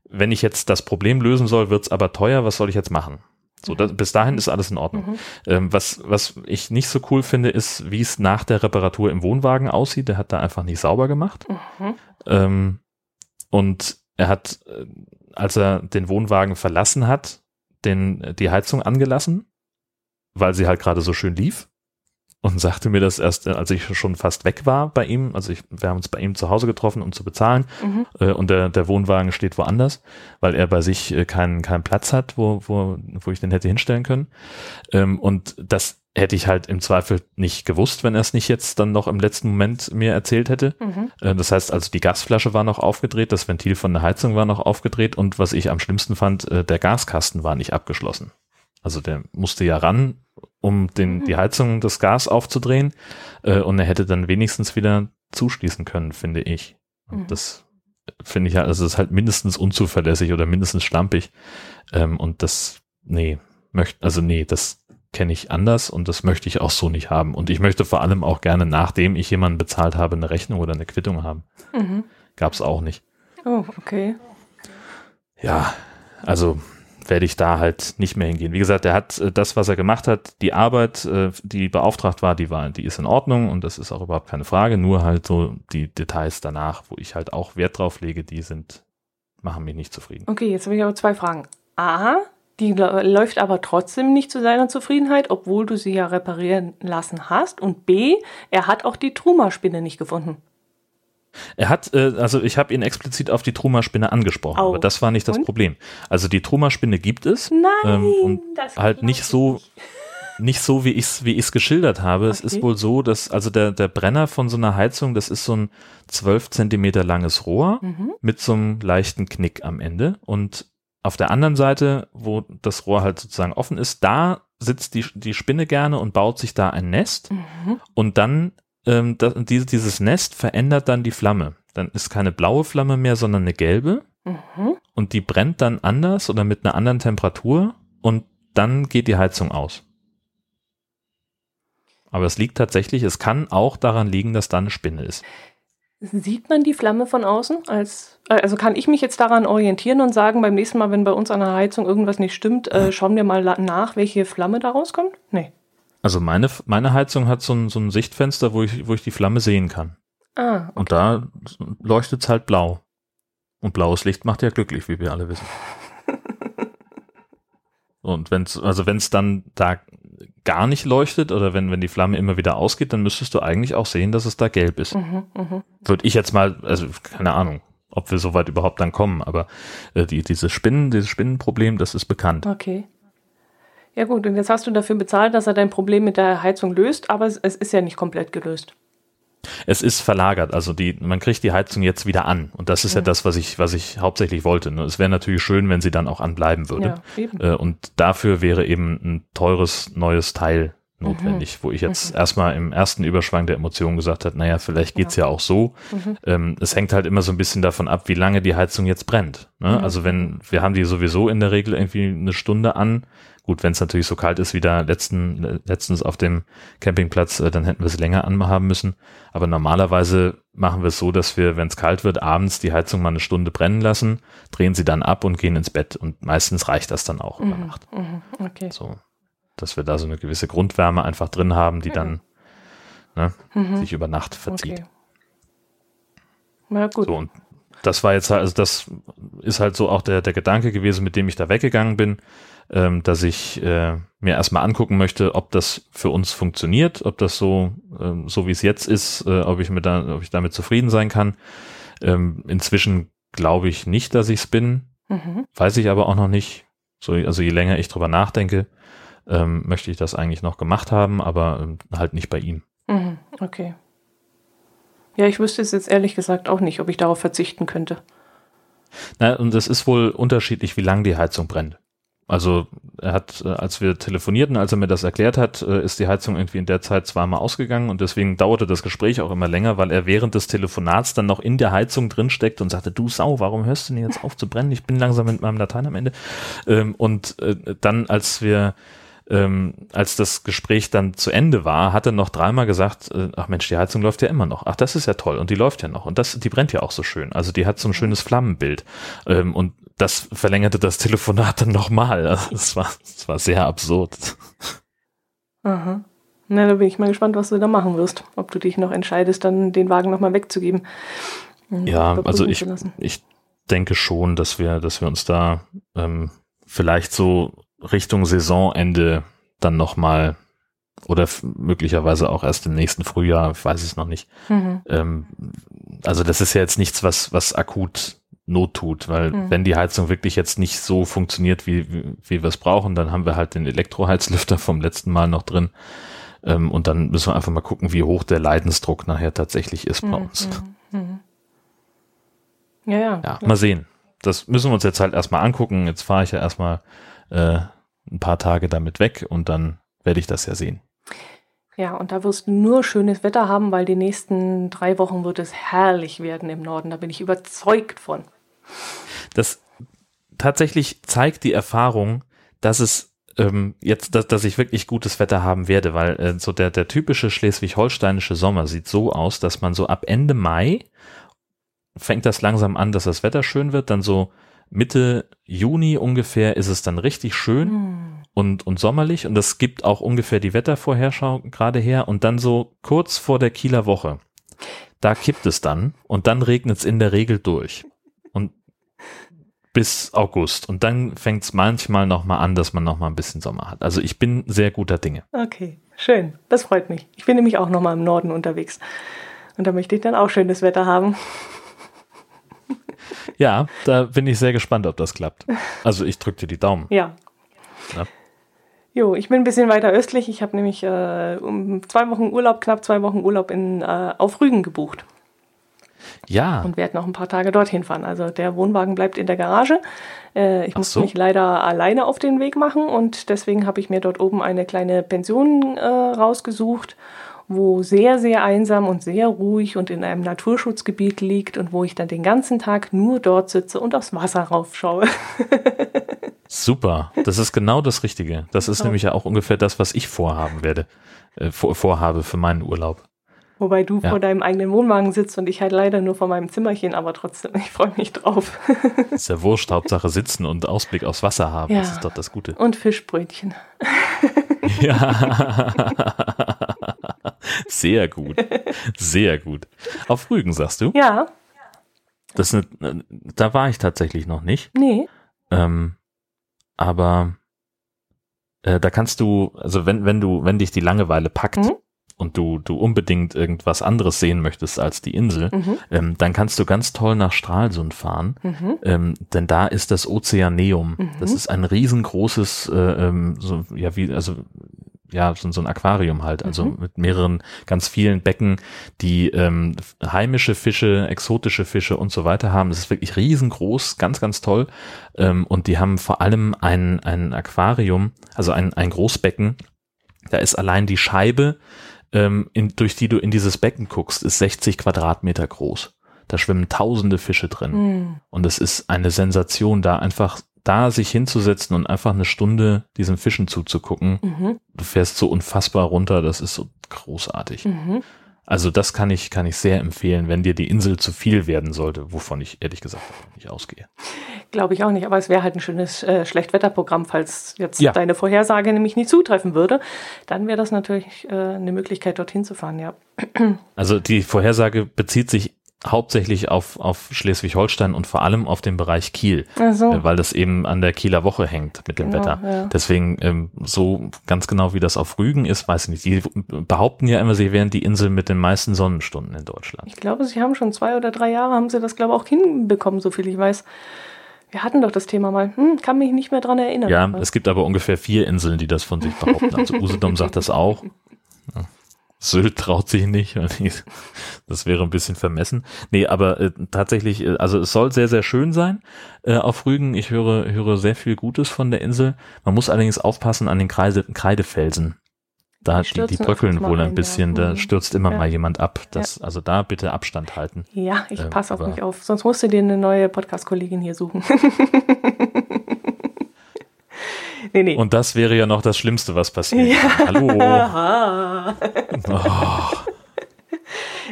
wenn ich jetzt das Problem lösen soll, wird's aber teuer. Was soll ich jetzt machen? So, das, bis dahin ist alles in Ordnung. Mhm. Ähm, was, was ich nicht so cool finde, ist, wie es nach der Reparatur im Wohnwagen aussieht. Der hat da einfach nicht sauber gemacht. Mhm. Ähm, und er hat, äh, als er den Wohnwagen verlassen hat, den, die Heizung angelassen, weil sie halt gerade so schön lief. Und sagte mir das erst, äh, als ich schon fast weg war bei ihm. Also ich, wir haben uns bei ihm zu Hause getroffen, um zu bezahlen. Mhm. Äh, und der, der Wohnwagen steht woanders, weil er bei sich äh, keinen, keinen Platz hat, wo, wo, wo ich den hätte hinstellen können. Ähm, und das hätte ich halt im Zweifel nicht gewusst, wenn er es nicht jetzt dann noch im letzten Moment mir erzählt hätte. Mhm. Äh, Das heißt also, die Gasflasche war noch aufgedreht, das Ventil von der Heizung war noch aufgedreht und was ich am schlimmsten fand, äh, der Gaskasten war nicht abgeschlossen. Also der musste ja ran, um den, Mhm. die Heizung, das Gas aufzudrehen äh, und er hätte dann wenigstens wieder zuschließen können, finde ich. Und Mhm. das finde ich ja, also es ist halt mindestens unzuverlässig oder mindestens schlampig. Ähm, und das, nee, möchte, also nee, das kenne ich anders und das möchte ich auch so nicht haben. Und ich möchte vor allem auch gerne, nachdem ich jemanden bezahlt habe, eine Rechnung oder eine Quittung haben. Mhm. Gab's auch nicht. Oh, okay. Ja, also werde ich da halt nicht mehr hingehen. Wie gesagt, er hat äh, das, was er gemacht hat, die Arbeit, äh, die beauftragt war, die war, die ist in Ordnung und das ist auch überhaupt keine Frage. Nur halt so die Details danach, wo ich halt auch Wert drauf lege, die sind, machen mich nicht zufrieden. Okay, jetzt habe ich aber zwei Fragen. A, die lä- läuft aber trotzdem nicht zu seiner Zufriedenheit, obwohl du sie ja reparieren lassen hast. Und B, er hat auch die Truma-Spinne nicht gefunden. Er hat, äh, also ich habe ihn explizit auf die Truma-Spinne angesprochen, Au. aber das war nicht das Und? Problem. Also die Truma-Spinne gibt es Nein, ähm, und das halt nicht ich so, nicht so, wie ich es wie ich's geschildert habe. Es Okay. ist wohl so, dass also der, der Brenner von so einer Heizung, das ist so ein 12 Zentimeter langes Rohr Mhm. mit so einem leichten Knick am Ende. Und auf der anderen Seite, wo das Rohr halt sozusagen offen ist, da sitzt die, die Spinne gerne und baut sich da ein Nest. Mhm. Und dann, ähm, das, diese, dieses Nest verändert dann die Flamme. Dann ist keine blaue Flamme mehr, sondern eine gelbe. Mhm. Und die brennt dann anders oder mit einer anderen Temperatur. Und dann geht die Heizung aus. Aber es liegt tatsächlich, es kann auch daran liegen, dass da eine Spinne ist. Sieht man die Flamme von außen? Als, äh, also kann ich mich jetzt daran orientieren und sagen, beim nächsten Mal, wenn bei uns an der Heizung irgendwas nicht stimmt, äh, schauen wir mal nach, welche Flamme da rauskommt? Nee. Also meine, meine Heizung hat so ein, so ein Sichtfenster, wo ich, wo ich die Flamme sehen kann. Ah, Und da leuchtet es halt blau. Und blaues Licht macht ja glücklich, wie wir alle wissen. Und wenn's, also wenn es dann da gar nicht leuchtet oder wenn, wenn die Flamme immer wieder ausgeht, dann müsstest du eigentlich auch sehen, dass es da gelb ist. mhm, mhm. Würde ich jetzt mal, also keine Ahnung, ob wir so weit überhaupt dann kommen, aber äh, die, diese Spinnen, dieses Spinnenproblem, das ist bekannt. okay. Ja gut, und jetzt hast du dafür bezahlt, dass er dein Problem mit der Heizung löst, aber es, es ist ja nicht komplett gelöst. Es ist verlagert, also die, man kriegt die Heizung jetzt wieder an. Und das ist ja Mhm. das, was ich, was ich hauptsächlich wollte. ne? Es wäre natürlich schön, wenn sie dann auch anbleiben würde. Ja. Äh, und dafür wäre eben ein teures neues Teil notwendig, wo ich jetzt erstmal im ersten Überschwang der Emotionen gesagt habe, naja, vielleicht geht's ja. auch so. Mhm. Ähm, es hängt halt immer so ein bisschen davon ab, wie lange die Heizung jetzt brennt. Ne? Mhm. Also wenn, wir haben die sowieso in der Regel irgendwie eine Stunde an. Gut, wenn es natürlich so kalt ist wie da letzten, letztens auf dem Campingplatz, äh, dann hätten wir sie länger anhaben müssen. Aber normalerweise machen wir es so, dass wir, wenn es kalt wird, abends die Heizung mal eine Stunde brennen lassen, drehen sie dann ab und gehen ins Bett. Und meistens reicht das dann auch über Mhm, Nacht. mhm, okay. So, dass wir da so eine gewisse Grundwärme einfach drin haben, die dann ne, Mhm. sich über Nacht verzieht. Okay. Na gut. So, und das war jetzt halt, also das ist halt so auch der, der Gedanke gewesen, mit dem ich da weggegangen bin, ähm, dass ich äh, mir erstmal angucken möchte, ob das für uns funktioniert, ob das so, ähm, so wie es jetzt ist, äh, ob ich mir da, ob ich damit zufrieden sein kann. Ähm, inzwischen glaube ich nicht, dass ich es bin, Mhm. weiß ich aber auch noch nicht. So, also je länger ich drüber nachdenke, ähm, möchte ich das eigentlich noch gemacht haben, aber ähm, halt nicht bei ihm. Mhm. Okay. Ja, ich wüsste es jetzt ehrlich gesagt auch nicht, ob ich darauf verzichten könnte. Na, und es ist wohl unterschiedlich, wie lang die Heizung brennt. Also er hat, äh, als wir telefonierten, als er mir das erklärt hat, äh, ist die Heizung irgendwie in der Zeit zweimal ausgegangen und deswegen dauerte das Gespräch auch immer länger, weil er während des Telefonats dann noch in der Heizung drin steckt und sagte, du Sau, warum hörst du denn jetzt auf zu brennen? Ich bin langsam mit meinem Latein am Ende. Ähm, und äh, dann, als wir ähm, als das Gespräch dann zu Ende war, hat er noch dreimal gesagt, ach Mensch, die Heizung läuft ja immer noch. Ach, das ist ja toll und die läuft ja noch und das, die brennt ja auch so schön. Also die hat so ein schönes Flammenbild ähm, und das verlängerte das Telefonat dann nochmal. Also es war, es war sehr absurd. Aha. Na, da bin ich mal gespannt, was du da machen wirst. Ob du dich noch entscheidest, dann den Wagen nochmal wegzugeben. und Ja, also ich, ich denke schon, dass wir, dass wir uns da ähm, vielleicht so Richtung Saisonende dann nochmal oder möglicherweise auch erst im nächsten Frühjahr, ich weiß es noch nicht, Mhm. Ähm, also das ist ja jetzt nichts, was, was akut Not tut, weil Mhm. wenn die Heizung wirklich jetzt nicht so funktioniert, wie, wie, wie wir es brauchen, dann haben wir halt den Elektroheizlüfter vom letzten Mal noch drin. Ähm, und dann müssen wir einfach mal gucken, wie hoch der Leidensdruck nachher tatsächlich ist bei uns. Mhm. Mhm. Ja, ja. Ja, mal sehen. Das müssen wir uns jetzt halt erstmal angucken. Jetzt fahre ich ja erstmal äh, ein paar Tage damit weg und dann werde ich das ja sehen. Ja, und da wirst du nur schönes Wetter haben, weil die nächsten drei Wochen wird es herrlich werden im Norden. Da bin ich überzeugt von. Das tatsächlich zeigt die Erfahrung, dass es ähm, jetzt, dass, dass ich wirklich gutes Wetter haben werde, weil äh, so der, der typische schleswig-holsteinische Sommer sieht so aus, dass man so ab Ende Mai fängt das langsam an, dass das Wetter schön wird, dann so Mitte Juni ungefähr ist es dann richtig schön Hm. und, und sommerlich. Und das gibt auch ungefähr die Wettervorherschau gerade her. Und dann so kurz vor der Kieler Woche, da kippt es dann. Und dann regnet es in der Regel durch bis August und dann fängt es manchmal nochmal an, dass man nochmal ein bisschen Sommer hat. Also ich bin sehr guter Dinge. Okay, schön. Das freut mich. Ich bin nämlich auch nochmal im Norden unterwegs. Und da möchte ich dann auch schönes Wetter haben. Ja, da bin ich sehr gespannt, ob das klappt. Also ich drücke dir die Daumen. Ja. Ja. Jo, ich bin ein bisschen weiter östlich. Ich habe nämlich äh, um zwei Wochen Urlaub, knapp zwei Wochen Urlaub in, äh, auf Rügen gebucht. Ja. Und werde noch ein paar Tage dorthin fahren. Also der Wohnwagen bleibt in der Garage. Äh, ich Ach muss so. mich leider alleine auf den Weg machen und deswegen habe ich mir dort oben eine kleine Pension äh, rausgesucht, wo sehr, sehr einsam und sehr ruhig und in einem Naturschutzgebiet liegt und wo ich dann den ganzen Tag nur dort sitze und aufs Wasser raufschaue. Super. Das ist genau das Richtige. Das ist Genau. nämlich ja auch ungefähr das, was ich vorhaben werde, äh, vor, vorhabe für meinen Urlaub. Wobei du Ja. vor deinem eigenen Wohnwagen sitzt und ich halt leider nur vor meinem Zimmerchen, aber trotzdem, ich freue mich drauf. Ist ja wurscht, Hauptsache sitzen und Ausblick aufs Wasser haben. Ja. Das ist doch das Gute. Und Fischbrötchen. Ja. Sehr gut. Sehr gut. Auf Rügen, sagst du? Ja, Das ist eine, da war ich tatsächlich noch nicht. nee. Ähm, aber äh, da kannst du, also wenn, wenn du, wenn dich die Langeweile packt Mhm. Und du, du unbedingt irgendwas anderes sehen möchtest als die Insel, Mhm. ähm, dann kannst du ganz toll nach Stralsund fahren. Mhm. Ähm, denn da ist das Ozeaneum. Mhm. Das ist ein riesengroßes, äh, ähm, so, ja, wie, also, ja, so, so ein Aquarium halt, also Mhm. mit mehreren, ganz vielen Becken, die ähm, heimische Fische, exotische Fische und so weiter haben. Das ist wirklich riesengroß, ganz, ganz toll. Ähm, und die haben vor allem ein, ein Aquarium, also ein, ein Großbecken. Da ist allein die Scheibe, ähm, in, durch die du in dieses Becken guckst, ist 60 Quadratmeter groß. Da schwimmen tausende Fische drin. Mhm. Und es ist eine Sensation, da einfach da sich hinzusetzen und einfach eine Stunde diesen Fischen zuzugucken. Mhm. Du fährst so unfassbar runter, das ist so großartig. Mhm. Also das kann ich, kann ich sehr empfehlen, wenn dir die Insel zu viel werden sollte, wovon ich ehrlich gesagt nicht ausgehe. Glaube ich auch nicht, aber es wäre halt ein schönes äh, Schlechtwetterprogramm, falls jetzt Ja. deine Vorhersage nämlich nicht zutreffen würde. Dann wäre das natürlich äh, eine Möglichkeit, dorthin zu fahren, ja. Also die Vorhersage bezieht sich hauptsächlich auf, auf Schleswig-Holstein und vor allem auf den Bereich Kiel, Also, äh, weil das eben an der Kieler Woche hängt mit dem Genau, Wetter. ja. Deswegen ähm, so ganz genau wie das auf Rügen ist, weiß ich nicht. Die behaupten ja immer, sie wären die Insel mit den meisten Sonnenstunden in Deutschland. ich glaube, sie haben schon zwei oder drei Jahre, haben sie das, glaube ich, auch hinbekommen, so viel ich weiß. Wir hatten doch das Thema mal. Hm, kann mich nicht mehr dran erinnern. Ja, aber- es gibt aber ungefähr vier Inseln, die das von sich behaupten. Also Usedom sagt das auch. Ja. Sylt traut sich nicht. Das wäre ein bisschen vermessen. Nee, aber äh, tatsächlich, äh, also es soll sehr, sehr schön sein äh, auf Rügen. Ich höre, höre sehr viel Gutes von der Insel. Man muss allerdings aufpassen an den Kreide, Kreidefelsen. Da, Die die, bröckeln wohl ein bisschen, ja. da Mhm. stürzt immer Ja. mal jemand ab. Das, Also da bitte Abstand halten. ja, ich Ähm, passe auf mich auf. Sonst musst du dir eine neue Podcast-Kollegin hier suchen. nee, nee. Und das wäre ja noch das Schlimmste, was passiert. Ja. Hallo. Aha. Oh,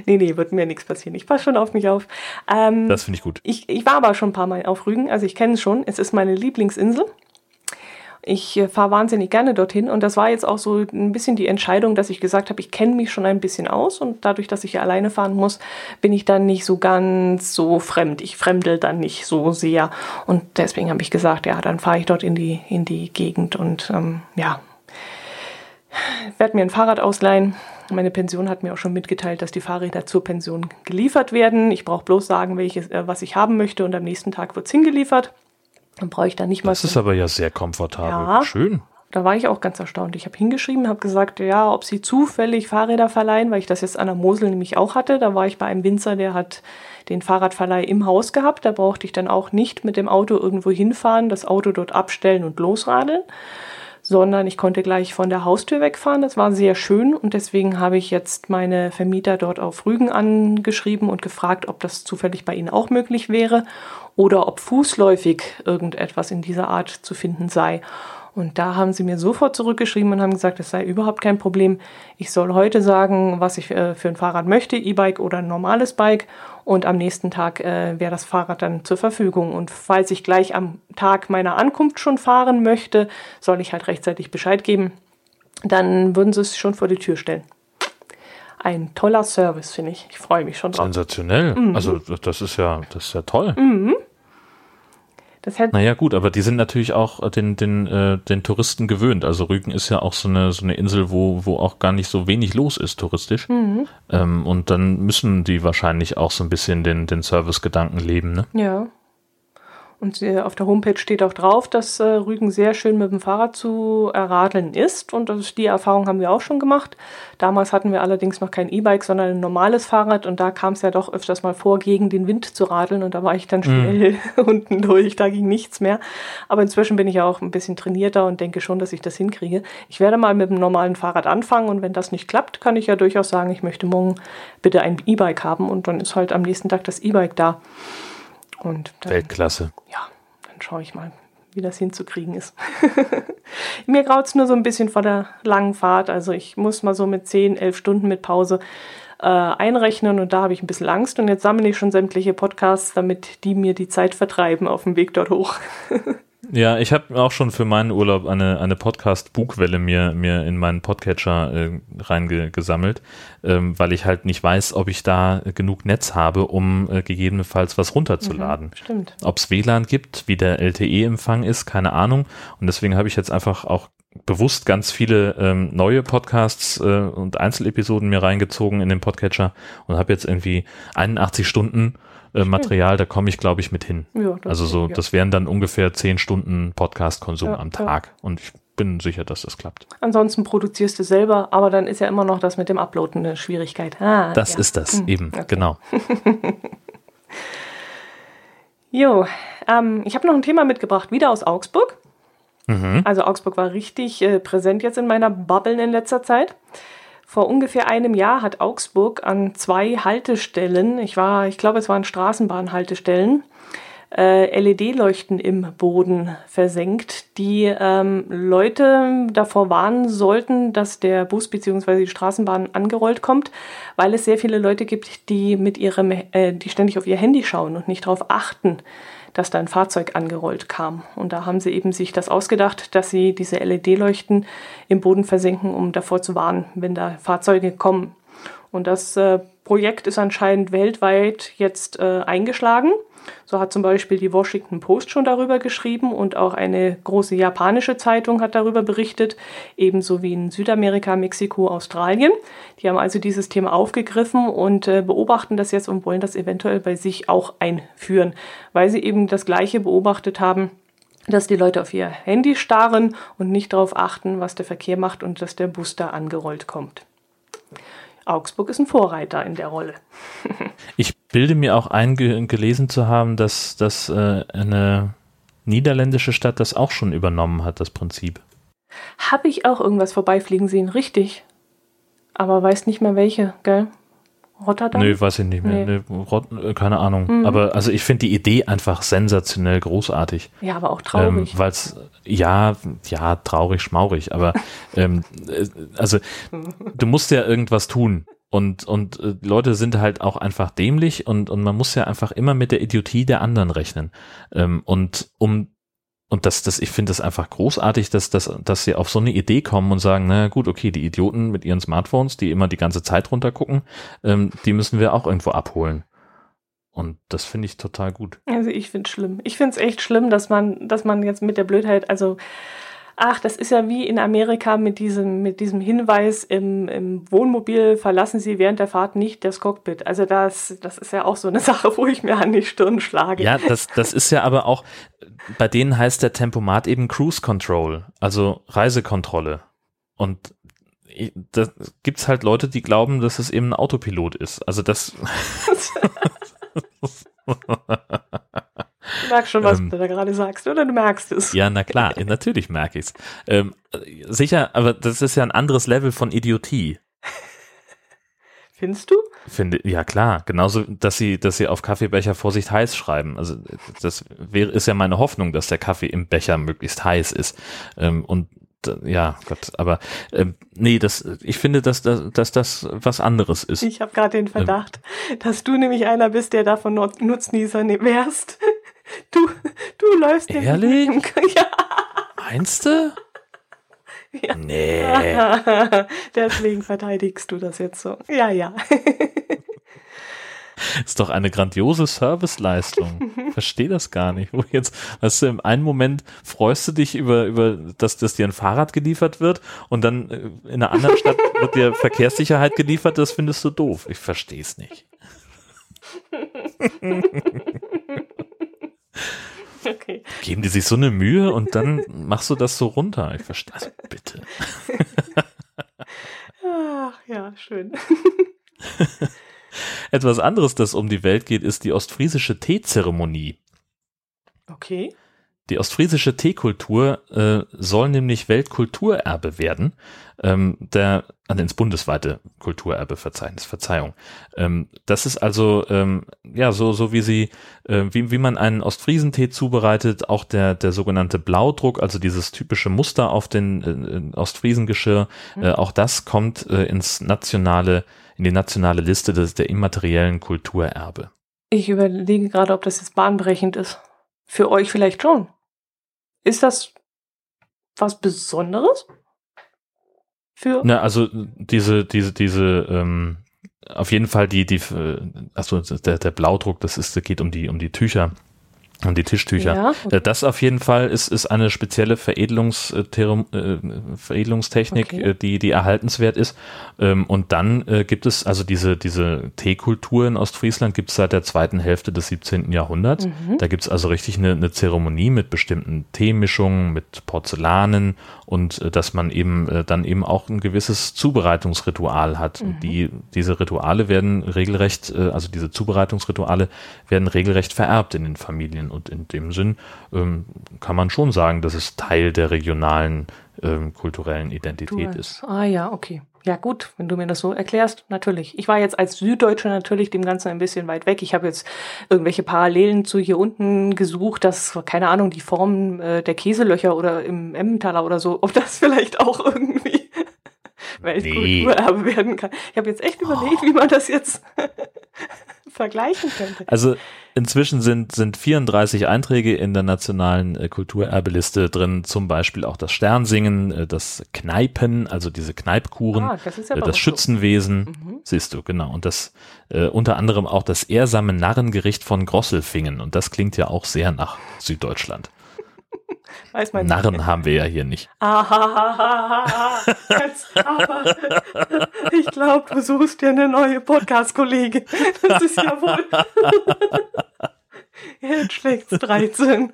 Nee, nee, wird mir nichts passieren. Ich passe schon auf mich auf. Ähm, das finde ich gut. Ich, ich war aber schon ein paar Mal auf Rügen, also ich kenne es schon. Es ist meine Lieblingsinsel. Ich äh, fahre wahnsinnig gerne dorthin und das war jetzt auch so ein bisschen die Entscheidung, dass ich gesagt habe, ich kenne mich schon ein bisschen aus und dadurch, dass ich hier alleine fahren muss, bin ich dann nicht so ganz so fremd. Ich fremdel dann nicht so sehr und deswegen habe ich gesagt, ja, dann fahre ich dort in die, in die Gegend und ähm, ja, werde mir ein Fahrrad ausleihen. Meine Pension hat mir auch schon mitgeteilt, dass die Fahrräder zur Pension geliefert werden. Ich brauche bloß sagen, welches, äh, was ich haben möchte und am nächsten Tag wird es hingeliefert. Dann brauche ich da nicht mal. Das ist aber ja sehr komfortabel. Ja. Schön. Da war ich auch ganz erstaunt. Ich habe hingeschrieben, habe gesagt, ja, ob sie zufällig Fahrräder verleihen, weil ich das jetzt an der Mosel nämlich auch hatte. Da war ich bei einem Winzer, der hat den Fahrradverleih im Haus gehabt. Da brauchte ich dann auch nicht mit dem Auto irgendwo hinfahren, das Auto dort abstellen und losradeln, sondern ich konnte gleich von der Haustür wegfahren. Das war sehr schön und deswegen habe ich jetzt meine Vermieter dort auf Rügen angeschrieben und gefragt, ob das zufällig bei ihnen auch möglich wäre oder ob fußläufig irgendetwas in dieser Art zu finden sei. Und da haben sie mir sofort zurückgeschrieben und haben gesagt, es sei überhaupt kein Problem. Ich soll heute sagen, was ich äh, für ein Fahrrad möchte, E-Bike oder ein normales Bike. Und am nächsten Tag äh, wäre das Fahrrad dann zur Verfügung. Und falls ich gleich am Tag meiner Ankunft schon fahren möchte, soll ich halt rechtzeitig Bescheid geben. Dann würden sie es schon vor die Tür stellen. Ein toller Service, finde ich. Ich freue mich schon drauf. Sensationell. Mhm. Also das ist ja, das ist ja toll. Das hätte Naja, gut, aber die sind natürlich auch den, den, äh, den Touristen gewöhnt. Also Rügen ist ja auch so eine, so eine Insel, wo, wo auch gar nicht so wenig los ist touristisch. Mhm. Ähm, und dann müssen die wahrscheinlich auch so ein bisschen den, den Service-Gedanken leben, ne? Ja. Und äh, auf der Homepage steht auch drauf, dass äh, Rügen sehr schön mit dem Fahrrad zu erradeln ist. Und das, die Erfahrung haben wir auch schon gemacht. Damals hatten wir allerdings noch kein E-Bike, sondern ein normales Fahrrad. Und da kam es ja doch öfters mal vor, gegen den Wind zu radeln. Und da war ich dann schnell mhm. unten durch. Da ging nichts mehr. Aber inzwischen bin ich ja auch ein bisschen trainierter und denke schon, dass ich das hinkriege. Ich werde mal mit dem normalen Fahrrad anfangen. Und wenn das nicht klappt, kann ich ja durchaus sagen, ich möchte morgen bitte ein E-Bike haben. Und dann ist halt am nächsten Tag das E-Bike da. Und dann, Weltklasse. Ja, dann schaue ich mal, wie das hinzukriegen ist. Mir graut es nur so ein bisschen vor der langen Fahrt. Also ich muss mal so mit 10, 11 Stunden mit Pause äh, einrechnen und da habe ich ein bisschen Angst. Und jetzt sammle ich schon sämtliche Podcasts, damit die mir die Zeit vertreiben auf dem Weg dort hoch. Ja, ich habe auch schon für meinen Urlaub eine, eine Podcast-Bugwelle mir, mir in meinen Podcatcher äh, reingesammelt, ähm, weil ich halt nicht weiß, ob ich da genug Netz habe, um äh, gegebenenfalls was runterzuladen. Mhm, stimmt. Ob es WLAN gibt, wie der LTE-Empfang ist, keine Ahnung. Und deswegen habe ich jetzt einfach auch bewusst ganz viele ähm, neue Podcasts äh, und Einzelepisoden mir reingezogen in den Podcatcher und habe jetzt irgendwie 81 Stunden äh, Material, da komme ich, glaube ich, mit hin. Ja, also so, ja. das wären dann ungefähr zehn Stunden Podcast-Konsum ja, am Tag. Und ich bin sicher, dass das klappt. Ansonsten produzierst du selber, aber dann ist ja immer noch das mit dem Uploaden eine Schwierigkeit. Ah, das ist das, hm. eben, okay. genau. jo, ähm, ich habe noch ein Thema mitgebracht, wieder aus Augsburg. Mhm. Also Augsburg war richtig äh, präsent jetzt in meiner Bubble in letzter Zeit. Vor ungefähr einem Jahr hat Augsburg an zwei Haltestellen, ich war, ich glaube, es waren Straßenbahnhaltestellen, äh, LED-Leuchten im Boden versenkt, die ähm, Leute davor warnen sollten, dass der Bus bzw. die Straßenbahn angerollt kommt, weil es sehr viele Leute gibt, die mit ihrem, äh, die ständig auf ihr Handy schauen und nicht darauf achten, dass da ein Fahrzeug angerollt kam. Und da haben sie eben sich das ausgedacht, dass sie diese LED-Leuchten im Boden versenken, um davor zu warnen, wenn da Fahrzeuge kommen. Und das äh, Projekt ist anscheinend weltweit jetzt äh, eingeschlagen. So hat zum Beispiel die Washington Post schon darüber geschrieben und auch eine große japanische Zeitung hat darüber berichtet, ebenso wie in Südamerika, Mexiko, Australien. Die haben also dieses Thema aufgegriffen und äh, beobachten das jetzt und wollen das eventuell bei sich auch einführen, weil sie eben das Gleiche beobachtet haben dass die Leute auf ihr Handy starren und nicht darauf achten, was der Verkehr macht und dass der Bus da angerollt kommt. Augsburg ist ein Vorreiter in der Rolle. ich bilde mir auch ein, gelesen zu haben, dass, dass äh, eine niederländische Stadt das auch schon übernommen hat, das Prinzip. Habe ich auch irgendwas vorbeifliegen sehen, richtig. Aber weiß nicht mehr welche, gell? Rotterdam? Nee, weiß ich nicht mehr. Nee. Rot, äh, keine Ahnung. Mhm. Aber also ich finde die Idee einfach sensationell großartig. Ja, aber auch traurig. Ähm, Weil es, ja, ja, traurig, schmaurig, aber ähm, äh, also du musst ja irgendwas tun. Und, und äh, Leute sind halt auch einfach dämlich und, und man muss ja einfach immer mit der Idiotie der anderen rechnen. Ähm, und um und das, das, ich finde das einfach großartig, dass, dass, dass sie auf so eine Idee kommen und sagen, na gut, okay, die Idioten mit ihren Smartphones, die immer die ganze Zeit runtergucken, ähm, die müssen wir auch irgendwo abholen. Und das finde ich total gut. Also ich finde es schlimm. Ich finde es echt schlimm, dass man, dass man jetzt mit der Blödheit, also ach, das ist ja wie in Amerika mit diesem, mit diesem Hinweis im, im Wohnmobil verlassen Sie während der Fahrt nicht das Cockpit. Also das, das ist ja auch so eine Sache, wo ich mir an die Stirn schlage. Ja, das, das ist ja aber auch, bei denen heißt der Tempomat eben Cruise Control, also Reisekontrolle. Und da gibt's halt Leute, die glauben, dass es eben ein Autopilot ist. Also das. Merkst schon, was ähm, du da gerade sagst, oder du merkst es. Ja, na klar, natürlich merke ich es. Ähm, sicher, aber das ist ja ein anderes Level von Idiotie. Findest du? Finde, ja klar, genauso, dass sie, dass sie auf Kaffeebecher Vorsicht heiß schreiben. Also das wäre, ist ja meine Hoffnung, dass der Kaffee im Becher möglichst heiß ist. Ähm, und ja, Gott, aber ähm, nee, das, ich finde, dass, dass, dass das was anderes ist. Ich habe gerade den Verdacht, ähm, dass du nämlich einer bist, der davon Nutznießer wärst. Du, du läufst Ehrlich? Im, ja. Meinst du? Ja. Nee. Deswegen verteidigst du das jetzt so. Ja, ja. Ist doch eine grandiose Serviceleistung. Verstehe das gar nicht. Wo jetzt, weißt du, im einen Moment freust du dich über, über, dass, dass dir ein Fahrrad geliefert wird und dann äh, in einer anderen Stadt wird dir Verkehrssicherheit geliefert, das findest du doof. Ich verstehe es nicht. okay. Geben die sich so eine Mühe und dann machst du das so runter. Ich verstehe. Also bitte. Ach ja, schön. Etwas anderes, das um die Welt geht, ist die ostfriesische Teezeremonie. Okay. Die ostfriesische Teekultur äh, soll nämlich Weltkulturerbe werden. Ähm, der, also ins bundesweite Kulturerbeverzeichnis, Verzeihung. Ähm, das ist also, ähm, ja, so, so wie sie, äh, wie, wie man einen Ostfriesentee zubereitet, auch der, der sogenannte Blaudruck, also dieses typische Muster auf den äh, Ostfriesengeschirr, mhm. äh, auch das kommt äh, ins nationale, in die nationale Liste des, der immateriellen Kulturerbe. Ich überlege gerade, ob das jetzt bahnbrechend ist. Für euch vielleicht schon. Ist das was Besonderes? Für Na, also diese, diese, diese, ähm, auf jeden Fall die, die, also der, der Blaudruck, das ist, geht um die, um die Tücher und die Tischtücher. Ja, okay. Äh, das auf jeden Fall ist, ist eine spezielle Veredelungs, äh, äh, Veredelungstechnik, okay. die, die erhaltenswert ist. Ähm, und dann gibt es also diese, diese Teekultur in Ostfriesland gibt es seit der zweiten Hälfte des 17. Jahrhunderts. Mhm. Da gibt es also richtig eine, eine Zeremonie mit bestimmten Teemischungen, mit Porzellanen und dass man eben dann eben auch ein gewisses Zubereitungsritual hat. Mhm. Und die, diese Rituale werden regelrecht, also diese Zubereitungsrituale werden regelrecht vererbt in den Familien. Und in dem Sinn ähm, kann man schon sagen, dass es Teil der regionalen ähm, kulturellen Identität ist. Ah ja, okay. Ja gut, wenn du mir das so erklärst, natürlich. Ich war jetzt als Süddeutsche natürlich dem Ganzen ein bisschen weit weg. Ich habe jetzt irgendwelche Parallelen zu hier unten gesucht, dass, keine Ahnung, die Form äh, der Käselöcher oder im Emmentaler oder so, ob das vielleicht auch irgendwie Weltkulturerbe nee. werden kann. Ich habe jetzt echt überlegt, oh. wie man das jetzt vergleichen könnte. Also inzwischen sind, sind 34 Einträge in der nationalen äh, Kulturerbeliste drin, zum Beispiel auch das Sternsingen, äh, das Kneipen, also diese Kneipkuren, ah, das, ja äh, das Schützenwesen, mhm. siehst du, genau. Und das unter anderem auch das ehrsame Narrengericht von Grosselfingen. Und das klingt ja auch sehr nach Süddeutschland. Weiß man Narren nicht. haben wir ja hier nicht. Aber. Ich glaube, du suchst dir eine neue Podcast-Kollegin. Das ist ja wohl. Jetzt schlägt's 13.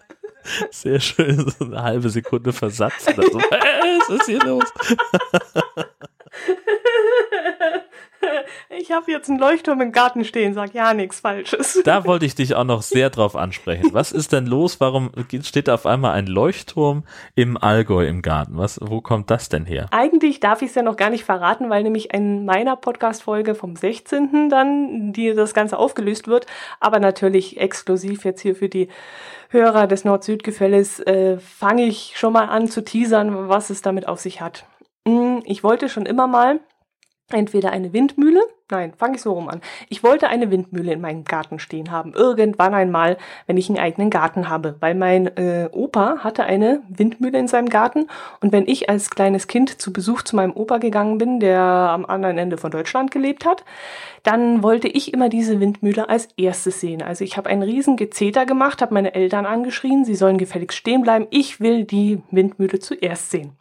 Sehr schön, so eine halbe Sekunde Versatz oder so. Was ist hier los? Ich habe jetzt einen Leuchtturm im Garten stehen, sag ja nichts Falsches. Da wollte ich dich auch noch sehr drauf ansprechen. Was ist denn los? Warum steht da auf einmal ein Leuchtturm im Allgäu im Garten? Was, wo kommt das denn her? Eigentlich darf ich es ja noch gar nicht verraten, weil nämlich in meiner Podcast-Folge vom 16. dann, die das Ganze aufgelöst wird, aber natürlich exklusiv jetzt hier für die Hörer des Nord-Süd-Gefälles, äh, fange ich schon mal an zu teasern, was es damit auf sich hat. Hm, ich wollte schon immer mal entweder eine Windmühle, nein, fange ich so rum an. Ich wollte eine Windmühle in meinem Garten stehen haben, irgendwann einmal, wenn ich einen eigenen Garten habe, weil mein äh, Opa hatte eine Windmühle in seinem Garten und wenn ich als kleines Kind zu Besuch zu meinem Opa gegangen bin, der am anderen Ende von Deutschland gelebt hat, dann wollte ich immer diese Windmühle als erstes sehen. Also ich habe einen riesen Gezeter gemacht, habe meine Eltern angeschrien, sie sollen gefälligst stehen bleiben, ich will die Windmühle zuerst sehen.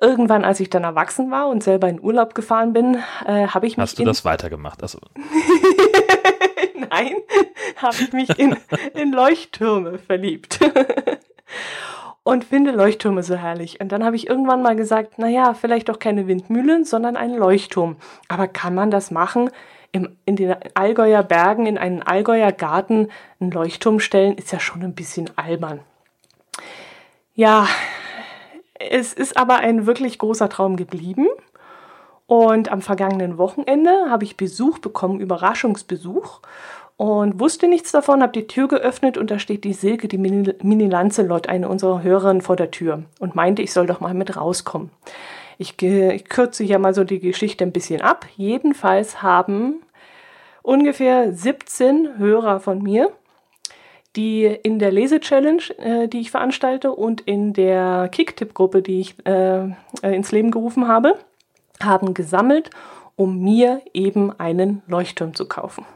Irgendwann, als ich dann erwachsen war und selber in Urlaub gefahren bin, äh, habe ich mich. Hast du das weitergemacht? Also. Nein, habe ich mich in, in Leuchttürme verliebt. und finde Leuchttürme so herrlich. Und dann habe ich irgendwann mal gesagt, naja, vielleicht doch keine Windmühlen, sondern einen Leuchtturm. Aber kann man das machen? Im, in den Allgäuer Bergen, in einen Allgäuer Garten einen Leuchtturm stellen, ist ja schon ein bisschen albern. Ja, es ist aber ein wirklich großer Traum geblieben. Und am vergangenen Wochenende habe ich Besuch bekommen, Überraschungsbesuch. Und wusste nichts davon, habe die Tür geöffnet und da steht die Silke, die Mini, Lancelot, eine unserer Hörerinnen vor der Tür und meinte, ich soll doch mal mit rauskommen. Ich, ich kürze hier mal so die Geschichte ein bisschen ab. Jedenfalls haben ungefähr 17 Hörer von mir die in der Lese-Challenge, äh, die ich veranstalte, und in der Kicktipp-Gruppe, die ich äh, äh, ins Leben gerufen habe, haben gesammelt, um mir eben einen Leuchtturm zu kaufen.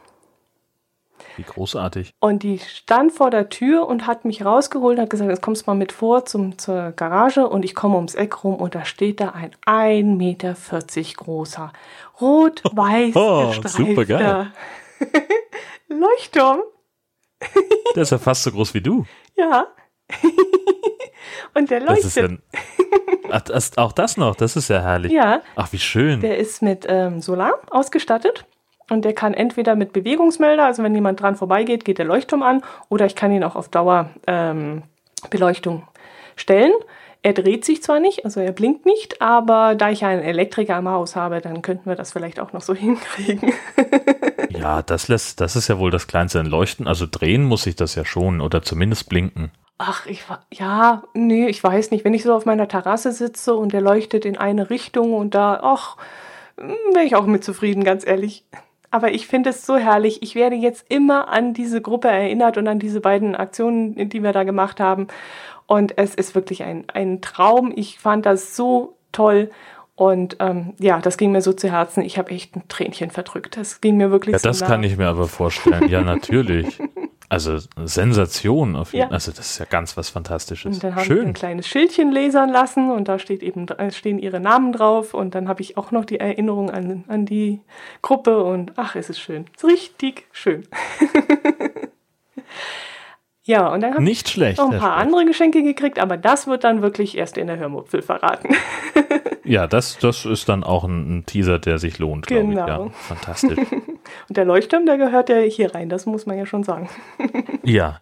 Wie großartig. Und die stand vor der Tür und hat mich rausgeholt und hat gesagt, jetzt kommst du mal mit vor zum, zur Garage und ich komme ums Eck rum und da steht da ein 1,40 Meter großer, rot-weiß oh, gestreifter Leuchtturm der ist ja fast so groß wie du. Ja. und der Das ist leuchtet. ja, Ach, das, auch das noch, das ist ja herrlich. Ja, Ach, wie schön. der ist mit ähm, Solar ausgestattet. Und der kann entweder mit Bewegungsmelder, also wenn jemand dran vorbeigeht, geht der Leuchtturm an, oder ich kann ihn auch auf Dauer ähm, Beleuchtung stellen. Er dreht sich zwar nicht, also er blinkt nicht, aber da ich einen Elektriker im Haus habe, dann könnten wir das vielleicht auch noch so hinkriegen. Ja, das lässt, das ist ja wohl das kleinste ein Leuchten. Also drehen muss ich das ja schon oder zumindest blinken. Ach, ich ja, nee, ich weiß nicht. Wenn ich so auf meiner Terrasse sitze und der leuchtet in eine Richtung und da, ach, wäre ich auch mit zufrieden, ganz ehrlich. Aber ich finde es so herrlich. Ich werde jetzt immer an diese Gruppe erinnert und an diese beiden Aktionen, die wir da gemacht haben. Und es ist wirklich ein, ein Traum. Ich fand das so toll. Und ähm, ja, das ging mir so zu Herzen. Ich habe echt ein Tränchen verdrückt. Das ging mir wirklich Ja, so das nah. kann ich mir aber vorstellen. Ja, natürlich. Also Sensation auf jeden Ja. Also das ist ja ganz was Fantastisches. Und dann haben wir ein kleines Schildchen lasern lassen und da steht eben, äh, stehen ihre Namen drauf und dann habe ich auch noch die Erinnerung an, an die Gruppe und ach, ist es schön. Ist richtig schön. ja, und dann habe ich schlecht. noch ein paar andere Geschenke gekriegt, aber das wird dann wirklich erst in der Hörmupfel verraten. Ja, das, das ist dann auch ein, ein Teaser, der sich lohnt, glaube ich. Ja, Genau. fantastisch. Und der Leuchtturm, der gehört ja hier rein, das muss man ja schon sagen. Ja.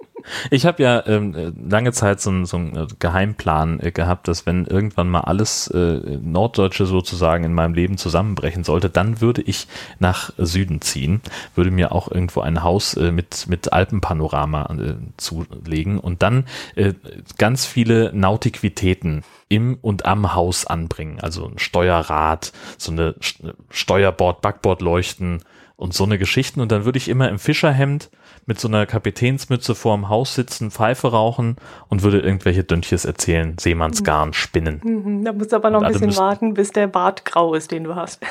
Ich habe ja ähm, äh, lange Zeit so, so einen äh, Geheimplan äh, gehabt, dass wenn irgendwann mal alles äh, Norddeutsche sozusagen in meinem Leben zusammenbrechen sollte, dann würde ich nach Süden ziehen, würde mir auch irgendwo ein Haus äh, mit, mit Alpenpanorama äh, zulegen und dann äh, ganz viele Nautiquitäten im und am Haus anbringen. Also ein Steuerrad, so eine St- Steuerbord, Backbordleuchten und so eine Geschichten. Und dann würde ich immer im Fischerhemd mit so einer Kapitänsmütze vorm Haus sitzen, Pfeife rauchen und würde irgendwelche Dönches erzählen, Seemannsgarn spinnen. Mhm, Da musst du aber noch Und ein bisschen warten, bis der Bart grau ist, den du hast.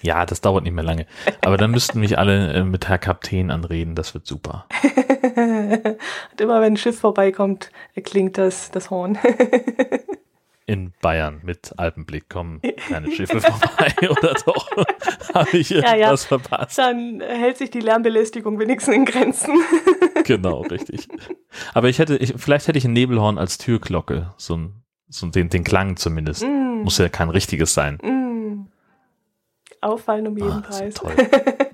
Ja, das dauert nicht mehr lange. Aber dann müssten mich alle äh, mit Herr Kapitän anreden, das wird super. Und immer wenn ein Schiff vorbeikommt, klingt das, das Horn. In Bayern mit Alpenblick kommen keine Schiffe vorbei oder doch? Habe ich Ja, ja. verpasst? Dann hält sich die Lärmbelästigung wenigstens in Grenzen. Genau, richtig. Aber ich hätte, ich, vielleicht hätte ich ein Nebelhorn als Türglocke, so, ein, so den, den Klang zumindest. Mm, Muss ja kein richtiges sein. mm. Auffallen um jeden Ah, Preis. ist toll.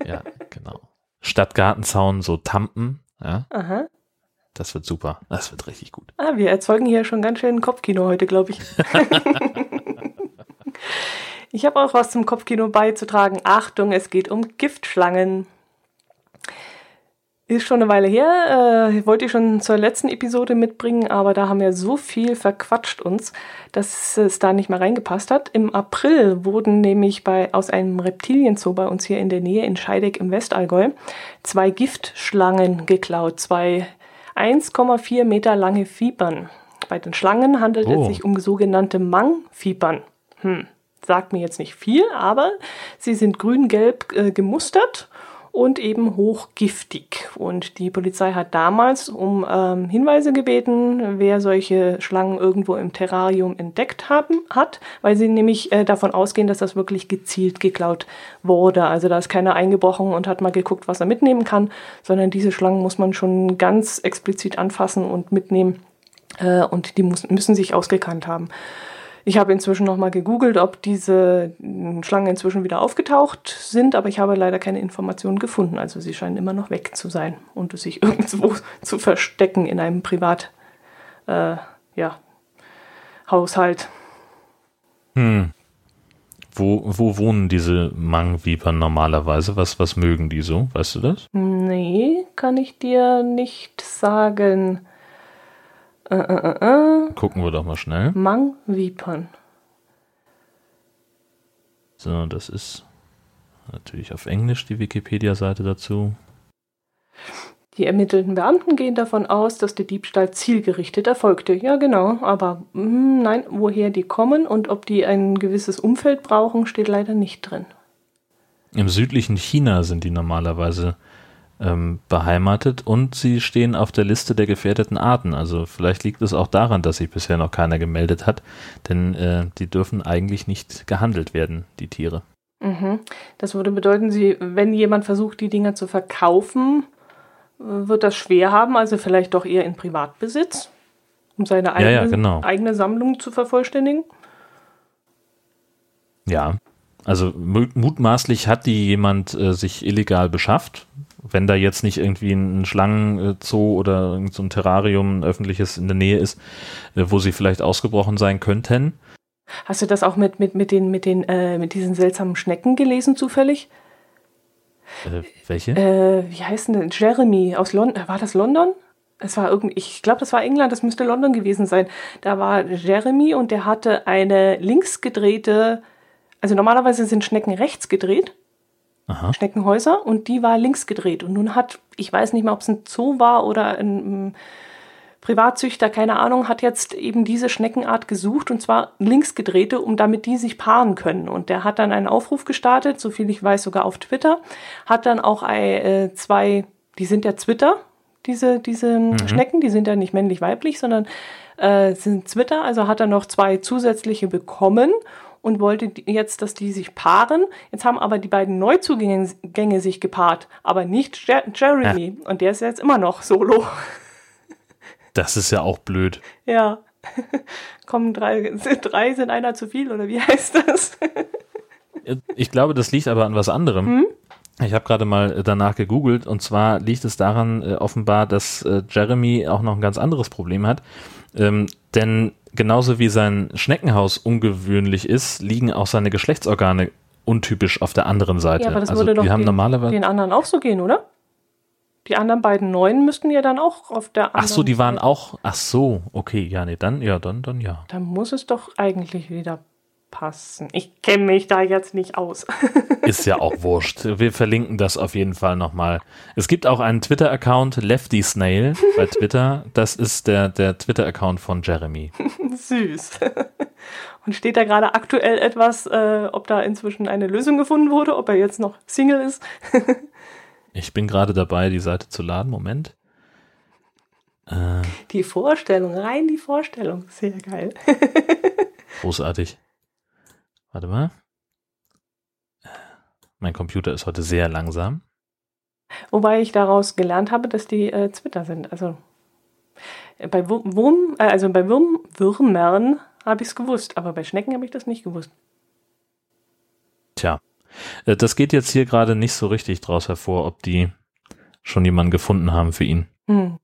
Ja, genau. Stadtgartenzaun, so Tampen, ja, Aha. Das wird super. Das wird richtig gut. Ah, wir erzeugen hier schon ganz schön Kopfkino heute, glaube ich. ich habe auch was zum Kopfkino beizutragen. Achtung, es geht um Giftschlangen. Ist schon eine Weile her, äh, wollte ich schon zur letzten Episode mitbringen, aber da haben wir so viel verquatscht uns, dass es da nicht mehr reingepasst hat. Im April wurden nämlich bei, aus einem Reptilienzoo bei uns hier in der Nähe in Scheideck im Westallgäu zwei Giftschlangen geklaut, zwei 1,4 Meter lange Vipern. Bei den Schlangen handelt Oh. es sich um sogenannte Mang-Vipern. Hm, sagt mir jetzt nicht viel, aber sie sind grün-gelb äh, gemustert und eben hochgiftig. Und die Polizei hat damals um ähm, Hinweise gebeten, wer solche Schlangen irgendwo im Terrarium entdeckt haben, hat, weil sie nämlich äh, davon ausgehen, dass das wirklich gezielt geklaut wurde. Also da ist keiner eingebrochen und hat mal geguckt, was er mitnehmen kann, sondern diese Schlangen muss man schon ganz explizit anfassen und mitnehmen. Äh, und die muss, müssen sich ausgekannt haben. Ich habe inzwischen noch mal gegoogelt, ob diese mm, Schlangen inzwischen wieder aufgetaucht sind, aber ich habe leider keine Informationen gefunden. Also sie scheinen immer noch weg zu sein und sich irgendwo zu verstecken in einem Privat, äh, ja, Haushalt. Hm. Wo, wo wohnen diese Mangvipern normalerweise? Was, was mögen die so? Weißt du das? Nee, kann ich dir nicht sagen. Äh, äh, äh, äh. Gucken wir doch mal schnell. Mangvipern. So, das ist natürlich auf Englisch die Wikipedia-Seite dazu. Die ermittelten Beamten gehen davon aus, dass der Diebstahl zielgerichtet erfolgte. Ja, genau. Aber mm, nein, woher die kommen und ob die ein gewisses Umfeld brauchen, steht leider nicht drin. Im südlichen China sind die normalerweise ähm, beheimatet und sie stehen auf der Liste der gefährdeten Arten. Also vielleicht liegt es auch daran, dass sich bisher noch keiner gemeldet hat, denn äh, die dürfen eigentlich nicht gehandelt werden, die Tiere. Mhm. Das würde bedeuten, sie, wenn jemand versucht, die Dinger zu verkaufen, wird das schwer haben, also vielleicht doch eher in Privatbesitz, um seine eigene, ja, genau. eigene Sammlung zu vervollständigen. Ja, also mutmaßlich hat die jemand äh, sich illegal beschafft. Wenn da jetzt nicht irgendwie ein Schlangenzoo oder irgend so ein Terrarium, ein öffentliches in der Nähe ist, äh, wo sie vielleicht ausgebrochen sein könnten. Hast du das auch mit, mit, mit, den, mit, den, äh, mit diesen seltsamen Schnecken gelesen, zufällig? Äh, welche? Äh, wie heißt denn Jeremy aus London. War das London? Es war irgendwie, ich glaube, das war England, das müsste London gewesen sein. Da war Jeremy und der hatte eine linksgedrehte, also normalerweise sind Schnecken rechts gedreht. Aha. Schneckenhäuser und die war links gedreht. Und nun hat, ich weiß nicht mehr, ob es ein Zoo war oder ein Privatzüchter, keine Ahnung, hat jetzt eben diese Schneckenart gesucht und zwar linksgedrehte, um damit die sich paaren können. Und der hat dann einen Aufruf gestartet, so viel ich weiß, sogar auf Twitter, hat dann auch äh, zwei, die sind ja Twitter, diese, diese mhm. Schnecken, die sind ja nicht männlich-weiblich, sondern äh, sind Twitter, also hat er noch zwei zusätzliche bekommen und wollte jetzt, dass die sich paaren. Jetzt haben aber die beiden Neuzugänge sich gepaart, aber nicht Jeremy. Ja. Und der ist jetzt immer noch solo. Das ist ja auch blöd. Ja. Kommen drei, drei sind einer zu viel oder wie heißt das? ich glaube, das liegt aber an was anderem. Hm? Ich habe gerade mal danach gegoogelt und zwar liegt es daran äh, offenbar, dass äh, Jeremy auch noch ein ganz anderes Problem hat. Ähm, denn genauso wie sein Schneckenhaus ungewöhnlich ist, liegen auch seine Geschlechtsorgane untypisch auf der anderen Seite. Ja, aber das also würde doch wir haben den, normalerweise den anderen auch so gehen, oder? Die anderen beiden neuen müssten ja dann auch auf der anderen Ach so, die waren Seite. auch. Ach so, okay, ja, nee, dann, ja, dann, dann ja. Dann muss es doch eigentlich wieder passen. Ich kenne mich da jetzt nicht aus. Ist ja auch wurscht. Wir verlinken das auf jeden Fall nochmal. Es gibt auch einen Twitter-Account, Lefty Snail bei Twitter. Das ist der, der Twitter-Account von Jeremy. Süß. Und steht da gerade aktuell etwas, äh, ob da inzwischen eine Lösung gefunden wurde, ob er jetzt noch Single ist? Ich bin gerade dabei, die Seite zu laden. Moment. Äh, die Vorstellung, rein die Vorstellung. Sehr geil. großartig. Warte mal. Mein Computer ist heute sehr langsam. Wobei ich daraus gelernt habe, dass die äh, Twitter sind. Also bei Wurm, äh, also bei Würm, Würmern habe ich es gewusst, aber bei Schnecken habe ich das nicht gewusst. Tja, äh, das geht jetzt hier gerade nicht so richtig draus hervor, ob die schon jemanden gefunden haben für ihn. Hm.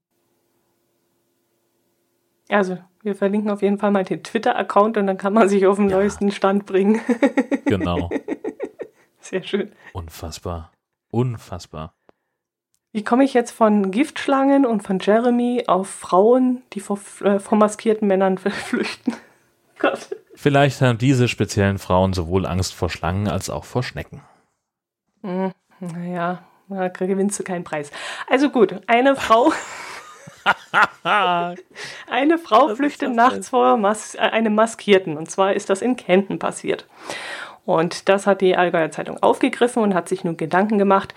Also, wir verlinken auf jeden Fall mal den Twitter-Account und dann kann man sich auf den ja. neuesten Stand bringen. genau. Sehr schön. Unfassbar. Unfassbar. Wie komme ich jetzt von Giftschlangen und von Jeremy auf Frauen, die vor, äh, vor maskierten Männern flüchten? Gott. Vielleicht haben diese speziellen Frauen sowohl Angst vor Schlangen als auch vor Schnecken. Hm, naja, da gewinnst du keinen Preis. Also gut, eine Frau. eine Frau flüchtet nachts vor Mas einem Maskierten. Und zwar ist das in Kenten passiert. Und das hat die Allgäuer Zeitung aufgegriffen und hat sich nun Gedanken gemacht,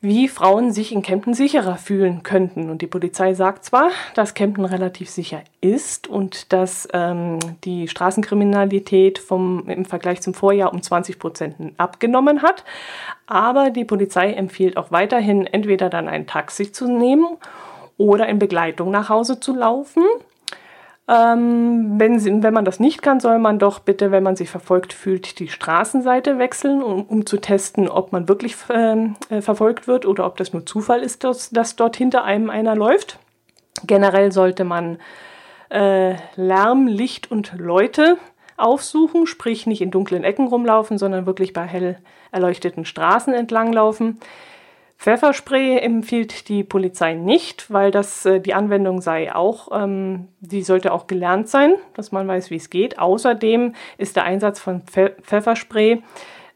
wie Frauen sich in Kempten sicherer fühlen könnten. Und die Polizei sagt zwar, dass Kempten relativ sicher ist und dass ähm, die Straßenkriminalität vom, im Vergleich zum Vorjahr um 20 Prozent abgenommen hat, aber die Polizei empfiehlt auch weiterhin, entweder dann ein Taxi zu nehmen oder in Begleitung nach Hause zu laufen ähm, wenn, sie, wenn man das nicht kann, soll man doch bitte, wenn man sich verfolgt fühlt, die Straßenseite wechseln, um, um zu testen, ob man wirklich ähm, äh, verfolgt wird oder ob das nur Zufall ist, dass, dass dort hinter einem einer läuft. Generell sollte man äh, Lärm, Licht und Leute aufsuchen, sprich nicht in dunklen Ecken rumlaufen, sondern wirklich bei hell erleuchteten Straßen entlanglaufen. Pfefferspray empfiehlt die Polizei nicht, weil das äh, die Anwendung sei auch, ähm, die sollte auch gelernt sein, dass man weiß, wie es geht. Außerdem ist der Einsatz von Pfe Pfefferspray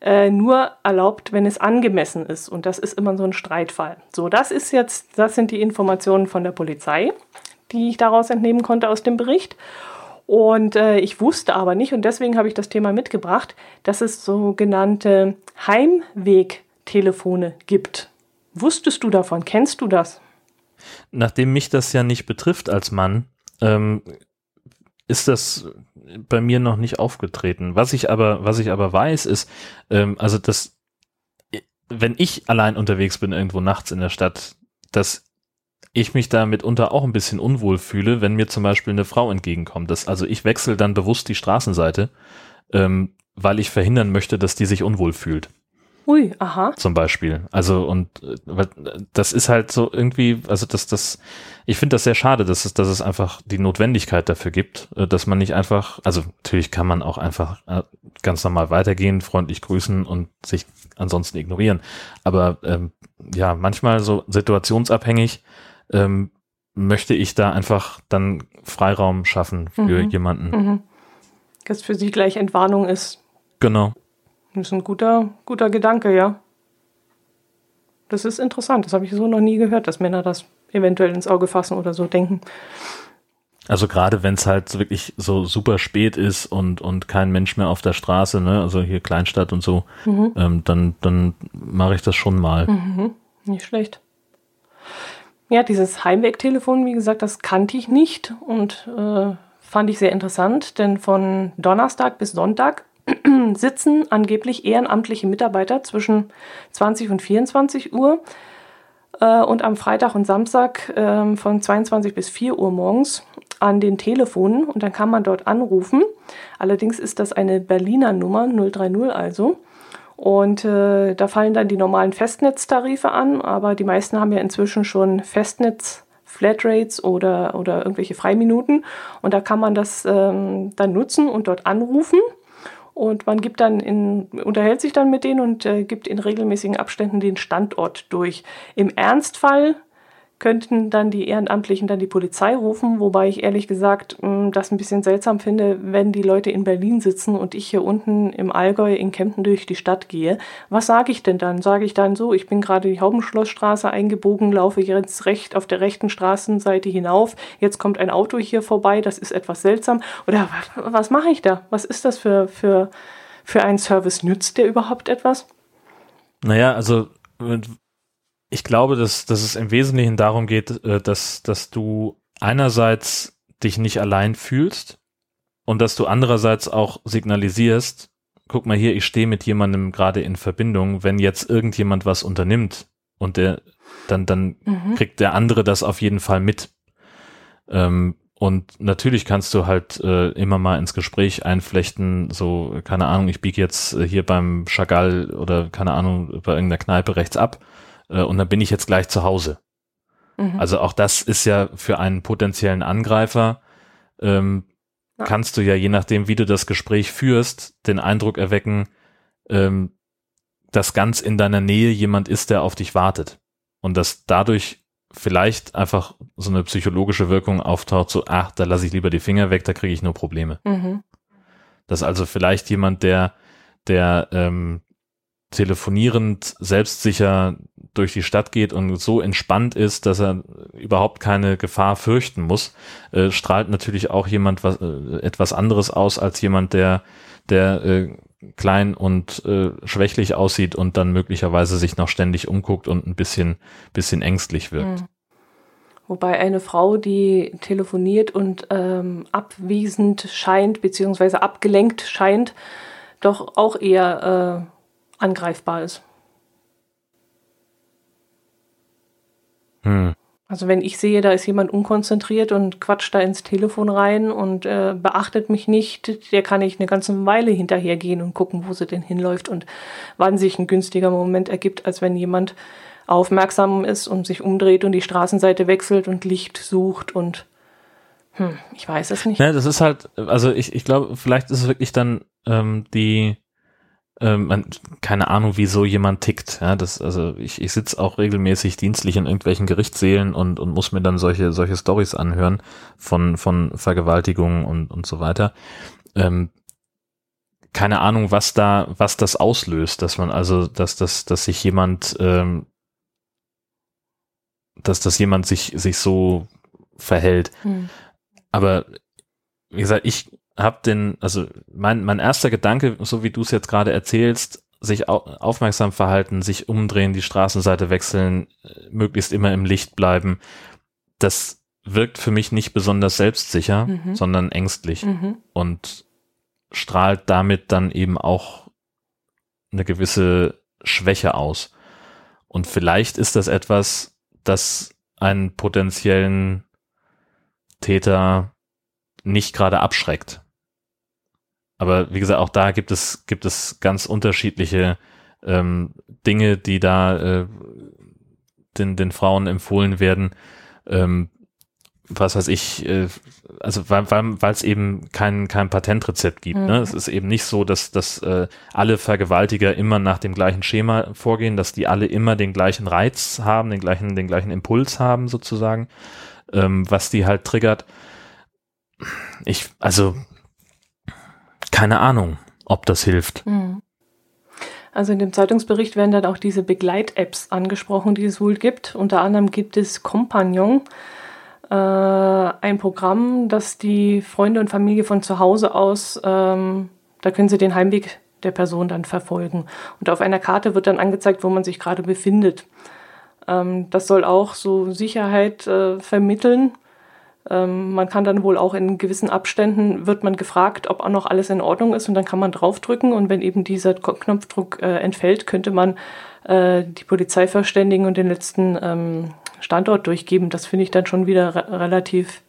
äh, nur erlaubt, wenn es angemessen ist. Und das ist immer so ein Streitfall. So, das ist jetzt, das sind die Informationen von der Polizei, die ich daraus entnehmen konnte aus dem Bericht. Und äh, ich wusste aber nicht, und deswegen habe ich das Thema mitgebracht, dass es sogenannte Heimwegtelefone gibt. Wusstest du davon? Kennst du das? Nachdem mich das ja nicht betrifft als Mann, ähm, ist das bei mir noch nicht aufgetreten. Was ich aber, was ich aber weiß, ist, ähm, also das, wenn ich allein unterwegs bin irgendwo nachts in der Stadt, dass ich mich da mitunter auch ein bisschen unwohl fühle, wenn mir zum Beispiel eine Frau entgegenkommt. Das, also ich wechsle dann bewusst die Straßenseite, ähm, weil ich verhindern möchte, dass die sich unwohl fühlt. Ui, aha. Zum Beispiel. Also, und äh, das ist halt so irgendwie, also das, das, ich finde das sehr schade, dass es, dass es einfach die Notwendigkeit dafür gibt, äh, dass man nicht einfach, also natürlich kann man auch einfach äh, ganz normal weitergehen, freundlich grüßen und sich ansonsten ignorieren. Aber ähm, ja, manchmal so situationsabhängig ähm, möchte ich da einfach dann Freiraum schaffen für mhm. jemanden. Mhm. Das für sie gleich Entwarnung ist. Genau. Das ist ein guter, guter Gedanke, ja. Das ist interessant. Das habe ich so noch nie gehört, dass Männer das eventuell ins Auge fassen oder so denken. Also gerade wenn es halt wirklich so super spät ist und, und kein Mensch mehr auf der Straße, ne, also hier Kleinstadt und so, mhm. ähm, dann, dann mache ich das schon mal. Mhm. Nicht schlecht. Ja, dieses Heimwegtelefon, wie gesagt, das kannte ich nicht und äh, fand ich sehr interessant, denn von Donnerstag bis Sonntag sitzen angeblich ehrenamtliche Mitarbeiter zwischen 20 und 24 Uhr äh, und am Freitag und Samstag äh, von 22 bis 4 Uhr morgens an den Telefonen und dann kann man dort anrufen. Allerdings ist das eine Berliner Nummer 030 also. Und äh, da fallen dann die normalen Festnetztarife an, aber die meisten haben ja inzwischen schon Festnetz Flatrates oder, oder irgendwelche Freiminuten. Und da kann man das ähm, dann nutzen und dort anrufen. Und man gibt dann in, unterhält sich dann mit denen und äh, gibt in regelmäßigen Abständen den Standort durch. Im Ernstfall könnten dann die Ehrenamtlichen dann die Polizei rufen, wobei ich ehrlich gesagt mm, das ein bisschen seltsam finde, wenn die Leute in Berlin sitzen und ich hier unten im Allgäu in Kempten durch die Stadt gehe. Was sage ich denn dann? Sage ich dann so, ich bin gerade die Haubenschlossstraße eingebogen, laufe jetzt recht auf der rechten Straßenseite hinauf, jetzt kommt ein Auto hier vorbei, das ist etwas seltsam. Oder was mache ich da? Was ist das für, für, für ein Service? Nützt der überhaupt etwas? Naja, also ich glaube, dass, dass es im Wesentlichen darum geht, äh, dass, dass du einerseits dich nicht allein fühlst und dass du andererseits auch signalisierst, guck mal hier, ich stehe mit jemandem gerade in Verbindung, wenn jetzt irgendjemand was unternimmt und der, dann, dann mhm. kriegt der andere das auf jeden Fall mit. Ähm, und natürlich kannst du halt äh, immer mal ins Gespräch einflechten, so, keine Ahnung, ich biege jetzt äh, hier beim Chagall oder keine Ahnung, bei irgendeiner Kneipe rechts ab äh, und dann bin ich jetzt gleich zu Hause. Mhm. Also auch das ist ja für einen potenziellen Angreifer, ähm, ja. kannst du ja, je nachdem, wie du das Gespräch führst, den Eindruck erwecken, ähm, dass ganz in deiner Nähe jemand ist, der auf dich wartet. Und dass dadurch vielleicht einfach so eine psychologische Wirkung auftaucht, so, ach, da lasse ich lieber die Finger weg, da kriege ich nur Probleme. Mhm. Dass also vielleicht jemand, der, der ähm, telefonierend selbstsicher durch die Stadt geht und so entspannt ist, dass er überhaupt keine Gefahr fürchten muss, äh, strahlt natürlich auch jemand was, äh, etwas anderes aus als jemand, der, der äh, klein und äh, schwächlich aussieht und dann möglicherweise sich noch ständig umguckt und ein bisschen, bisschen ängstlich wirkt. Mhm. Wobei eine Frau, die telefoniert und ähm, abwesend scheint, beziehungsweise abgelenkt scheint, doch auch eher äh, angreifbar ist. Hm. Also wenn ich sehe, da ist jemand unkonzentriert und quatscht da ins Telefon rein und äh, beachtet mich nicht, der kann ich eine ganze Weile hinterhergehen und gucken, wo sie denn hinläuft und wann sich ein günstiger Moment ergibt, als wenn jemand aufmerksam ist und sich umdreht und die Straßenseite wechselt und Licht sucht und hm, ich weiß es nicht. Ja, das ist halt, also ich, ich glaube, vielleicht ist es wirklich dann ähm, die ähm, man, keine Ahnung, wieso jemand tickt. Ja, das, also ich, ich sitze auch regelmäßig dienstlich in irgendwelchen Gerichtssälen und, und muss mir dann solche, solche Stories anhören von, von Vergewaltigungen und, und so weiter. Ähm, keine Ahnung, was da, was das auslöst, dass man also, dass, dass, dass sich jemand, ähm, dass, dass jemand sich, sich so verhält. Hm. Aber wie gesagt, ich, hab den, also mein, mein erster Gedanke, so wie du es jetzt gerade erzählst, sich au aufmerksam verhalten, sich umdrehen, die Straßenseite wechseln, äh, möglichst immer im Licht bleiben, das wirkt für mich nicht besonders selbstsicher, mhm. sondern ängstlich mhm. und strahlt damit dann eben auch eine gewisse Schwäche aus. Und vielleicht ist das etwas, das einen potenziellen Täter nicht gerade abschreckt. Aber wie gesagt, auch da gibt es, gibt es ganz unterschiedliche ähm, Dinge, die da äh, den, den Frauen empfohlen werden. Ähm, was weiß ich, äh, also weil weil es eben kein kein Patentrezept gibt. Ne? Mhm. Ne? Es ist eben nicht so, dass dass äh, alle Vergewaltiger immer nach dem gleichen Schema vorgehen, dass die alle immer den gleichen Reiz haben, den gleichen den gleichen Impuls haben sozusagen, ähm, was die halt triggert. Ich also keine Ahnung, ob das hilft. Mhm. Also in dem Zeitungsbericht werden dann auch diese Begleit-Apps angesprochen, die es wohl gibt. Unter anderem gibt es Compagnon äh, ein Programm, das die Freunde und Familie von zu Hause aus, ähm, da können sie den Heimweg der Person dann verfolgen. Und auf einer Karte wird dann angezeigt, wo man sich gerade befindet. Ähm, das soll auch so Sicherheit äh, vermitteln. Ähm, man kann dann wohl auch in gewissen Abständen wird man gefragt, ob auch noch alles in Ordnung ist und dann kann man draufdrücken und wenn eben dieser Knopfdruck äh, entfällt, könnte man äh, die Polizei verständigen und den letzten ähm, Standort durchgeben, das finde ich dann schon wieder re relativ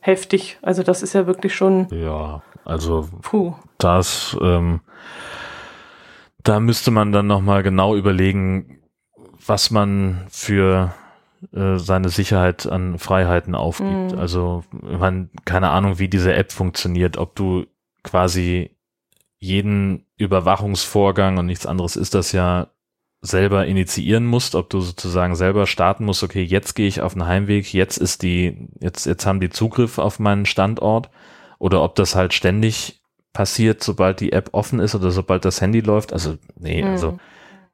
heftig. Also das ist ja wirklich schon. Ja, also puh. das, ähm, da müsste man dann nochmal genau überlegen, was man für äh, seine Sicherheit an Freiheiten aufgibt. Mhm. Also man keine Ahnung, wie diese App funktioniert, ob du quasi jeden Überwachungsvorgang und nichts anderes ist das ja selber initiieren musst, ob du sozusagen selber starten musst, okay, jetzt gehe ich auf den Heimweg, jetzt ist die, jetzt, jetzt haben die Zugriff auf meinen Standort oder ob das halt ständig passiert, sobald die App offen ist oder sobald das Handy läuft. Also, nee, mhm. also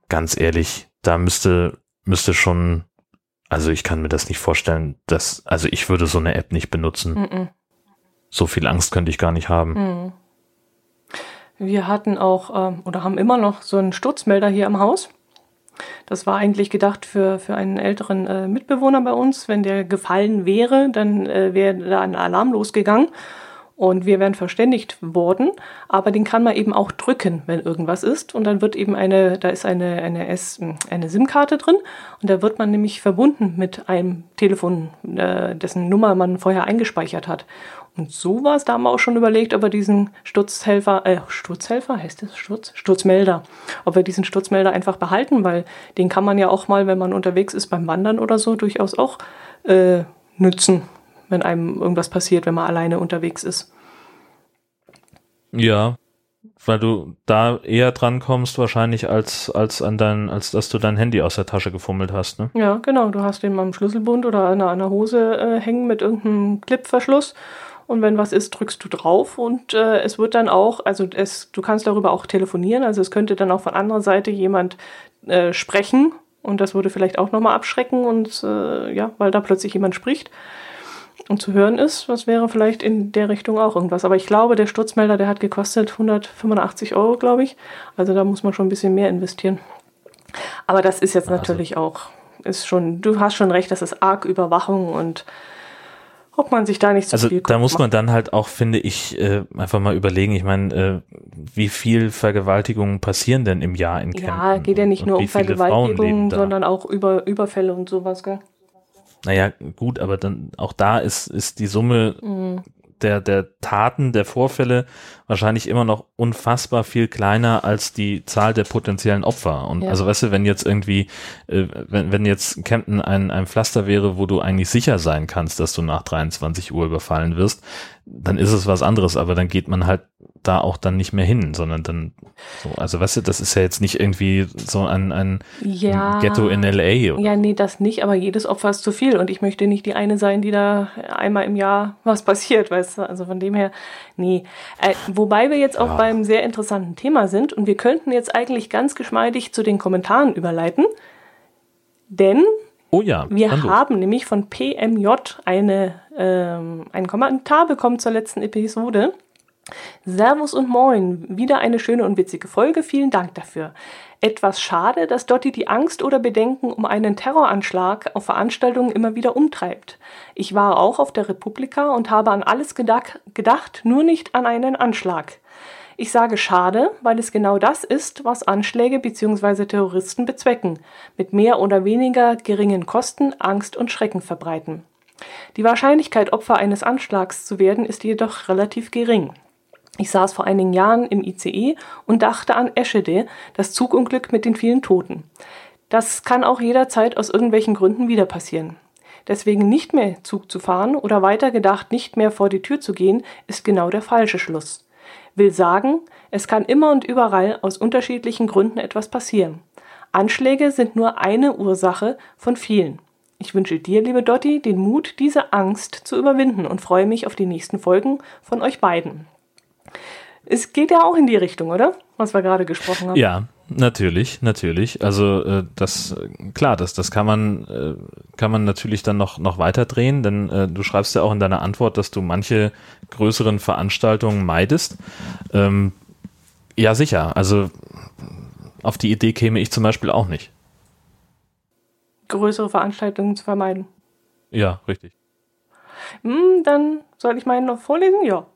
ganz ehrlich, da müsste, müsste schon, also ich kann mir das nicht vorstellen, dass, also ich würde so eine App nicht benutzen. Mhm. So viel Angst könnte ich gar nicht haben. Mhm. Wir hatten auch ähm, oder haben immer noch so einen Sturzmelder hier im Haus. Das war eigentlich gedacht für, für einen älteren äh, Mitbewohner bei uns. Wenn der gefallen wäre, dann äh, wäre da ein Alarm losgegangen und wir wären verständigt worden. Aber den kann man eben auch drücken, wenn irgendwas ist. Und dann wird eben eine, da ist eine, eine, S, eine SIM-Karte drin und da wird man nämlich verbunden mit einem Telefon, äh, dessen Nummer man vorher eingespeichert hat. Und so war es, da haben wir auch schon überlegt, ob wir diesen Sturzhelfer, äh, Sturzhelfer heißt das Sturz? Sturzmelder, ob wir diesen Sturzmelder einfach behalten, weil den kann man ja auch mal, wenn man unterwegs ist beim Wandern oder so, durchaus auch äh, nützen, wenn einem irgendwas passiert, wenn man alleine unterwegs ist. Ja, weil du da eher dran kommst wahrscheinlich als als an dein als dass du dein Handy aus der Tasche gefummelt hast, ne? Ja, genau. Du hast den am Schlüsselbund oder an einer Hose äh, hängen mit irgendeinem Clipverschluss und wenn was ist, drückst du drauf und äh, es wird dann auch, also es, du kannst darüber auch telefonieren, also es könnte dann auch von anderer Seite jemand äh, sprechen und das würde vielleicht auch nochmal abschrecken und äh, ja, weil da plötzlich jemand spricht und zu hören ist, was wäre vielleicht in der Richtung auch irgendwas. Aber ich glaube, der Sturzmelder, der hat gekostet 185 Euro, glaube ich. Also da muss man schon ein bisschen mehr investieren. Aber das ist jetzt also. natürlich auch, ist schon, du hast schon recht, das ist arg Überwachung und ob man sich da nicht so also viel da muss man dann halt auch, finde ich, äh, einfach mal überlegen. Ich meine, äh, wie viel Vergewaltigungen passieren denn im Jahr in Kempten? Ja, geht ja nicht nur um Vergewaltigungen, sondern auch über Überfälle und sowas, gell? Naja, gut, aber dann auch da ist, ist die Summe mhm der, der Taten, der Vorfälle wahrscheinlich immer noch unfassbar viel kleiner als die Zahl der potenziellen Opfer. Und ja. also weißt du, wenn jetzt irgendwie, äh, wenn, wenn jetzt Kempten ein, ein Pflaster wäre, wo du eigentlich sicher sein kannst, dass du nach 23 Uhr überfallen wirst, dann ist es was anderes, aber dann geht man halt da auch dann nicht mehr hin, sondern dann so, also weißt du, das ist ja jetzt nicht irgendwie so ein, ein ja, Ghetto in LA. Oder? Ja, nee, das nicht, aber jedes Opfer ist zu viel und ich möchte nicht die eine sein, die da einmal im Jahr was passiert, weißt du, also von dem her, nee. Äh, wobei wir jetzt auch ja. beim sehr interessanten Thema sind und wir könnten jetzt eigentlich ganz geschmeidig zu den Kommentaren überleiten, denn Oh ja. Wir haben nämlich von PMJ eine, ähm, einen Kommentar bekommen zur letzten Episode. Servus und Moin, wieder eine schöne und witzige Folge, vielen Dank dafür. Etwas schade, dass Dotti die Angst oder Bedenken um einen Terroranschlag auf Veranstaltungen immer wieder umtreibt. Ich war auch auf der Republika und habe an alles gedacht, gedacht nur nicht an einen Anschlag. Ich sage schade, weil es genau das ist, was Anschläge bzw. Terroristen bezwecken, mit mehr oder weniger geringen Kosten Angst und Schrecken verbreiten. Die Wahrscheinlichkeit, Opfer eines Anschlags zu werden, ist jedoch relativ gering. Ich saß vor einigen Jahren im ICE und dachte an Eschede, das Zugunglück mit den vielen Toten. Das kann auch jederzeit aus irgendwelchen Gründen wieder passieren. Deswegen nicht mehr Zug zu fahren oder weiter gedacht nicht mehr vor die Tür zu gehen, ist genau der falsche Schluss will sagen, es kann immer und überall aus unterschiedlichen Gründen etwas passieren. Anschläge sind nur eine Ursache von vielen. Ich wünsche dir, liebe Dotti, den Mut, diese Angst zu überwinden und freue mich auf die nächsten Folgen von euch beiden. Es geht ja auch in die Richtung, oder? Was wir gerade gesprochen haben. Ja, Natürlich, natürlich. Also äh, das klar, das das kann man äh, kann man natürlich dann noch noch weiter drehen, denn äh, du schreibst ja auch in deiner Antwort, dass du manche größeren Veranstaltungen meidest. Ähm, ja, sicher. Also auf die Idee käme ich zum Beispiel auch nicht. Größere Veranstaltungen zu vermeiden. Ja, richtig. Hm, dann soll ich meinen noch vorlesen? Ja.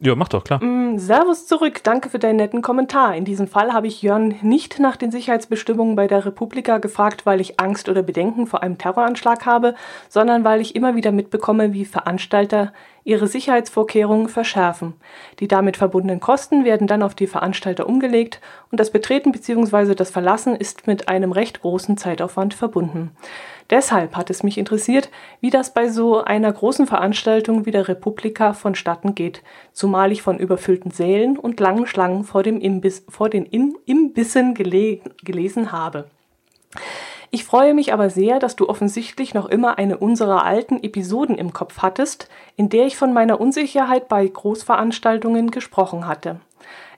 Ja, mach doch, klar. Mm, servus zurück, danke für deinen netten Kommentar. In diesem Fall habe ich Jörn nicht nach den Sicherheitsbestimmungen bei der Republika gefragt, weil ich Angst oder Bedenken vor einem Terroranschlag habe, sondern weil ich immer wieder mitbekomme, wie Veranstalter ihre Sicherheitsvorkehrungen verschärfen. Die damit verbundenen Kosten werden dann auf die Veranstalter umgelegt und das Betreten bzw. das Verlassen ist mit einem recht großen Zeitaufwand verbunden. Deshalb hat es mich interessiert, wie das bei so einer großen Veranstaltung wie der Republika vonstatten geht, zumal ich von überfüllten Sälen und langen Schlangen vor, dem Imbiss, vor den Imbissen gele gelesen habe. Ich freue mich aber sehr, dass du offensichtlich noch immer eine unserer alten Episoden im Kopf hattest, in der ich von meiner Unsicherheit bei Großveranstaltungen gesprochen hatte.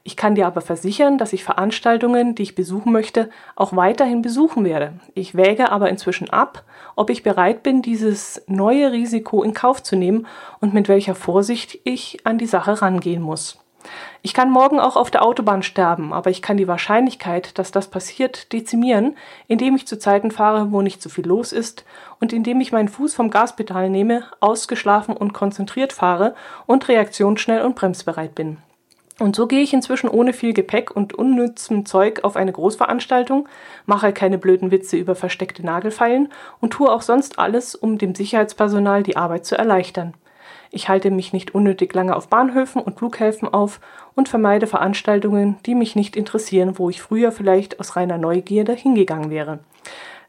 Ich kann dir aber versichern, dass ich Veranstaltungen, die ich besuchen möchte, auch weiterhin besuchen werde. Ich wäge aber inzwischen ab, ob ich bereit bin, dieses neue Risiko in Kauf zu nehmen und mit welcher Vorsicht ich an die Sache rangehen muss. Ich kann morgen auch auf der Autobahn sterben, aber ich kann die Wahrscheinlichkeit, dass das passiert, dezimieren, indem ich zu Zeiten fahre, wo nicht so viel los ist und indem ich meinen Fuß vom Gaspedal nehme, ausgeschlafen und konzentriert fahre und reaktionsschnell und bremsbereit bin. Und so gehe ich inzwischen ohne viel Gepäck und unnützem Zeug auf eine Großveranstaltung, mache keine blöden Witze über versteckte Nagelfeilen und tue auch sonst alles, um dem Sicherheitspersonal die Arbeit zu erleichtern. Ich halte mich nicht unnötig lange auf Bahnhöfen und Flughäfen auf und vermeide Veranstaltungen, die mich nicht interessieren, wo ich früher vielleicht aus reiner Neugierde hingegangen wäre.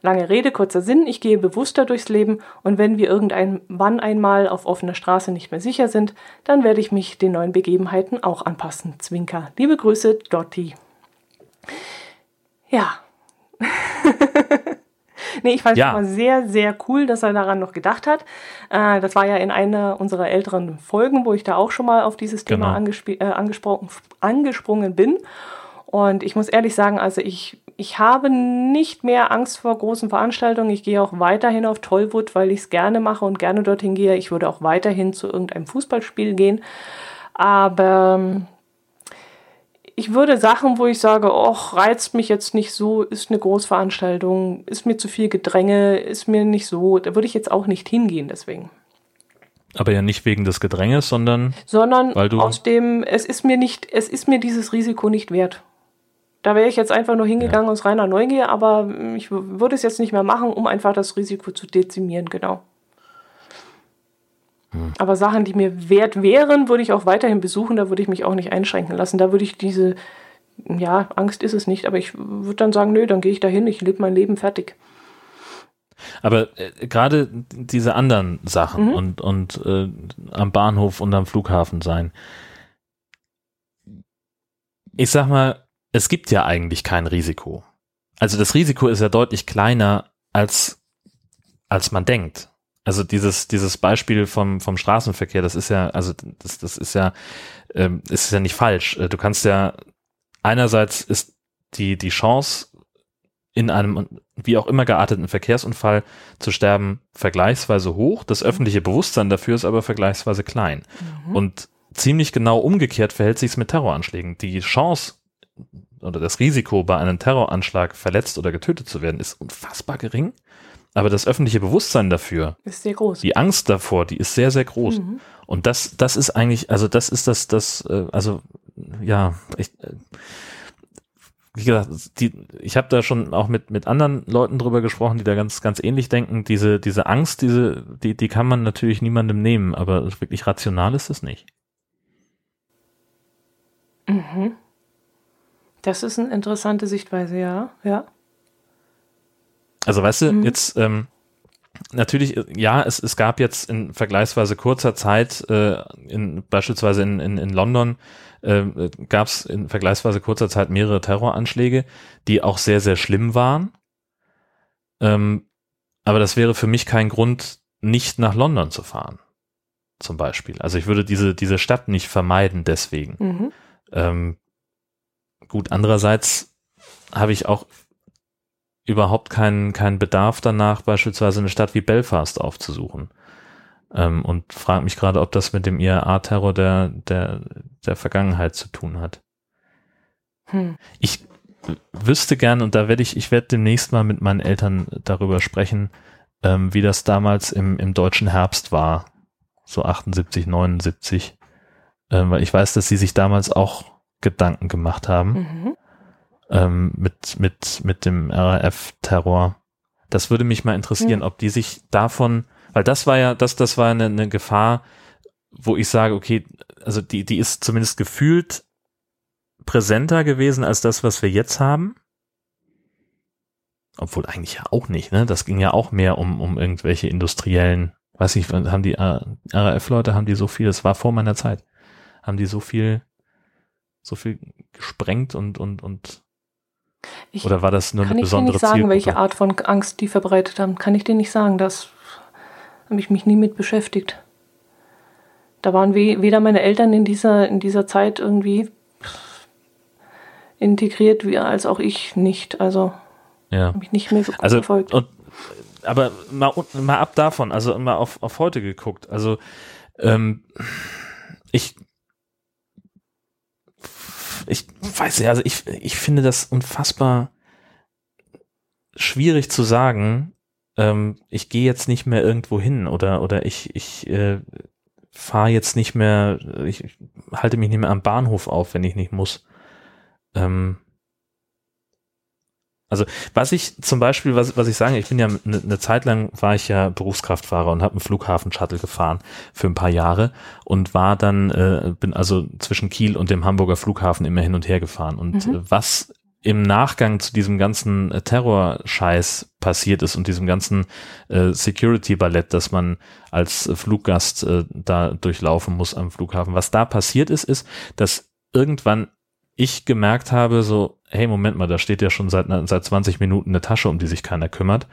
Lange Rede, kurzer Sinn, ich gehe bewusster durchs Leben und wenn wir irgendwann einmal auf offener Straße nicht mehr sicher sind, dann werde ich mich den neuen Begebenheiten auch anpassen. Zwinker. Liebe Grüße, Dotti. Ja. nee, ich fand es ja. sehr, sehr cool, dass er daran noch gedacht hat. Äh, das war ja in einer unserer älteren Folgen, wo ich da auch schon mal auf dieses Thema genau. äh, angesprochen, angesprungen bin. Und ich muss ehrlich sagen, also ich, ich habe nicht mehr Angst vor großen Veranstaltungen. Ich gehe auch weiterhin auf Tollwood, weil ich es gerne mache und gerne dorthin gehe. Ich würde auch weiterhin zu irgendeinem Fußballspiel gehen. Aber ähm, ich würde Sachen, wo ich sage, ach, reizt mich jetzt nicht so, ist eine Großveranstaltung, ist mir zu viel Gedränge, ist mir nicht so, da würde ich jetzt auch nicht hingehen deswegen. Aber ja nicht wegen des Gedränges, sondern sondern weil du aus dem es ist mir nicht es ist mir dieses Risiko nicht wert. Da wäre ich jetzt einfach nur hingegangen ja. aus reiner Neugier, aber ich würde es jetzt nicht mehr machen, um einfach das Risiko zu dezimieren, genau. Hm. Aber Sachen, die mir wert wären, würde ich auch weiterhin besuchen, da würde ich mich auch nicht einschränken lassen. Da würde ich diese, ja, Angst ist es nicht, aber ich würde dann sagen, nö, dann gehe ich dahin, ich lebe mein Leben fertig. Aber äh, gerade diese anderen Sachen mhm. und, und äh, am Bahnhof und am Flughafen sein. Ich sag mal, es gibt ja eigentlich kein Risiko. Also das Risiko ist ja deutlich kleiner als, als man denkt. Also dieses, dieses Beispiel vom, vom Straßenverkehr, das ist ja, also das, das ist ja, ähm, ist ja nicht falsch. Äh, du kannst ja, einerseits ist die, die Chance, in einem wie auch immer gearteten Verkehrsunfall zu sterben vergleichsweise hoch. Das öffentliche Bewusstsein dafür ist aber vergleichsweise klein. Mhm. Und ziemlich genau umgekehrt verhält sich es mit Terroranschlägen. Die Chance, oder das Risiko, bei einem Terroranschlag verletzt oder getötet zu werden, ist unfassbar gering. Aber das öffentliche Bewusstsein dafür, ist sehr groß. Die Angst davor, die ist sehr, sehr groß. Mhm. Und das, das ist eigentlich, also das ist das, das, äh, also ja, ich, äh, wie gesagt, die, ich habe da schon auch mit mit anderen Leuten drüber gesprochen, die da ganz ganz ähnlich denken. Diese diese Angst, diese die die kann man natürlich niemandem nehmen, aber wirklich rational ist es nicht. Mhm. Das ist eine interessante Sichtweise, ja, ja. Also weißt du, mhm. jetzt ähm, natürlich, ja, es, es gab jetzt in vergleichsweise kurzer Zeit, äh, in, beispielsweise in, in, in London, äh, gab es in vergleichsweise kurzer Zeit mehrere Terroranschläge, die auch sehr, sehr schlimm waren. Ähm, aber das wäre für mich kein Grund, nicht nach London zu fahren. Zum Beispiel. Also ich würde diese, diese Stadt nicht vermeiden deswegen. Mhm. Ähm, gut, andererseits habe ich auch überhaupt keinen, keinen Bedarf danach, beispielsweise eine Stadt wie Belfast aufzusuchen. Ähm, und frage mich gerade, ob das mit dem IRA-Terror der, der, der Vergangenheit zu tun hat. Hm. Ich wüsste gern, und da werde ich, ich werde demnächst mal mit meinen Eltern darüber sprechen, ähm, wie das damals im, im deutschen Herbst war, so 78, 79, ähm, weil ich weiß, dass sie sich damals auch Gedanken gemacht haben. Mhm ähm, mit, mit, mit dem RAF-Terror. Das würde mich mal interessieren, mhm. ob die sich davon, weil das war ja, das, das war eine, eine Gefahr, wo ich sage, okay, also die, die ist zumindest gefühlt präsenter gewesen als das, was wir jetzt haben. Obwohl eigentlich ja auch nicht, ne? Das ging ja auch mehr um, um irgendwelche industriellen, weiß ich, haben die RAF-Leute, haben die so viel, das war vor meiner Zeit, haben die so viel, so viel gesprengt und, und, und ich Oder war das nur eine besondere Kann ich dir nicht sagen, welche Art von Angst die verbreitet haben. Kann ich dir nicht sagen. Das habe ich mich nie mit beschäftigt. Da waren weder meine Eltern in dieser, in dieser Zeit irgendwie integriert, als auch ich nicht. Also ja. habe ich nicht mehr so also, verfolgt. Und, aber mal, mal ab davon, also mal auf, auf heute geguckt. Also ähm, ich ich weiß ja, also ich, ich finde das unfassbar schwierig zu sagen, ähm, ich gehe jetzt nicht mehr irgendwo hin oder, oder ich, ich äh, fahre jetzt nicht mehr, ich, ich halte mich nicht mehr am Bahnhof auf, wenn ich nicht muss. Ähm, also was ich zum Beispiel, was, was ich sage, ich bin ja eine, eine Zeit lang war ich ja Berufskraftfahrer und habe einen Flughafen-Shuttle gefahren für ein paar Jahre und war dann, äh, bin also zwischen Kiel und dem Hamburger Flughafen immer hin und her gefahren. Und mhm. äh, was im Nachgang zu diesem ganzen äh, Terrorscheiß passiert ist und diesem ganzen äh, Security-Ballett, das man als Fluggast äh, da durchlaufen muss am Flughafen. Was da passiert ist, ist, dass irgendwann ich gemerkt habe, so, hey, Moment mal, da steht ja schon seit, seit 20 Minuten eine Tasche, um die sich keiner kümmert.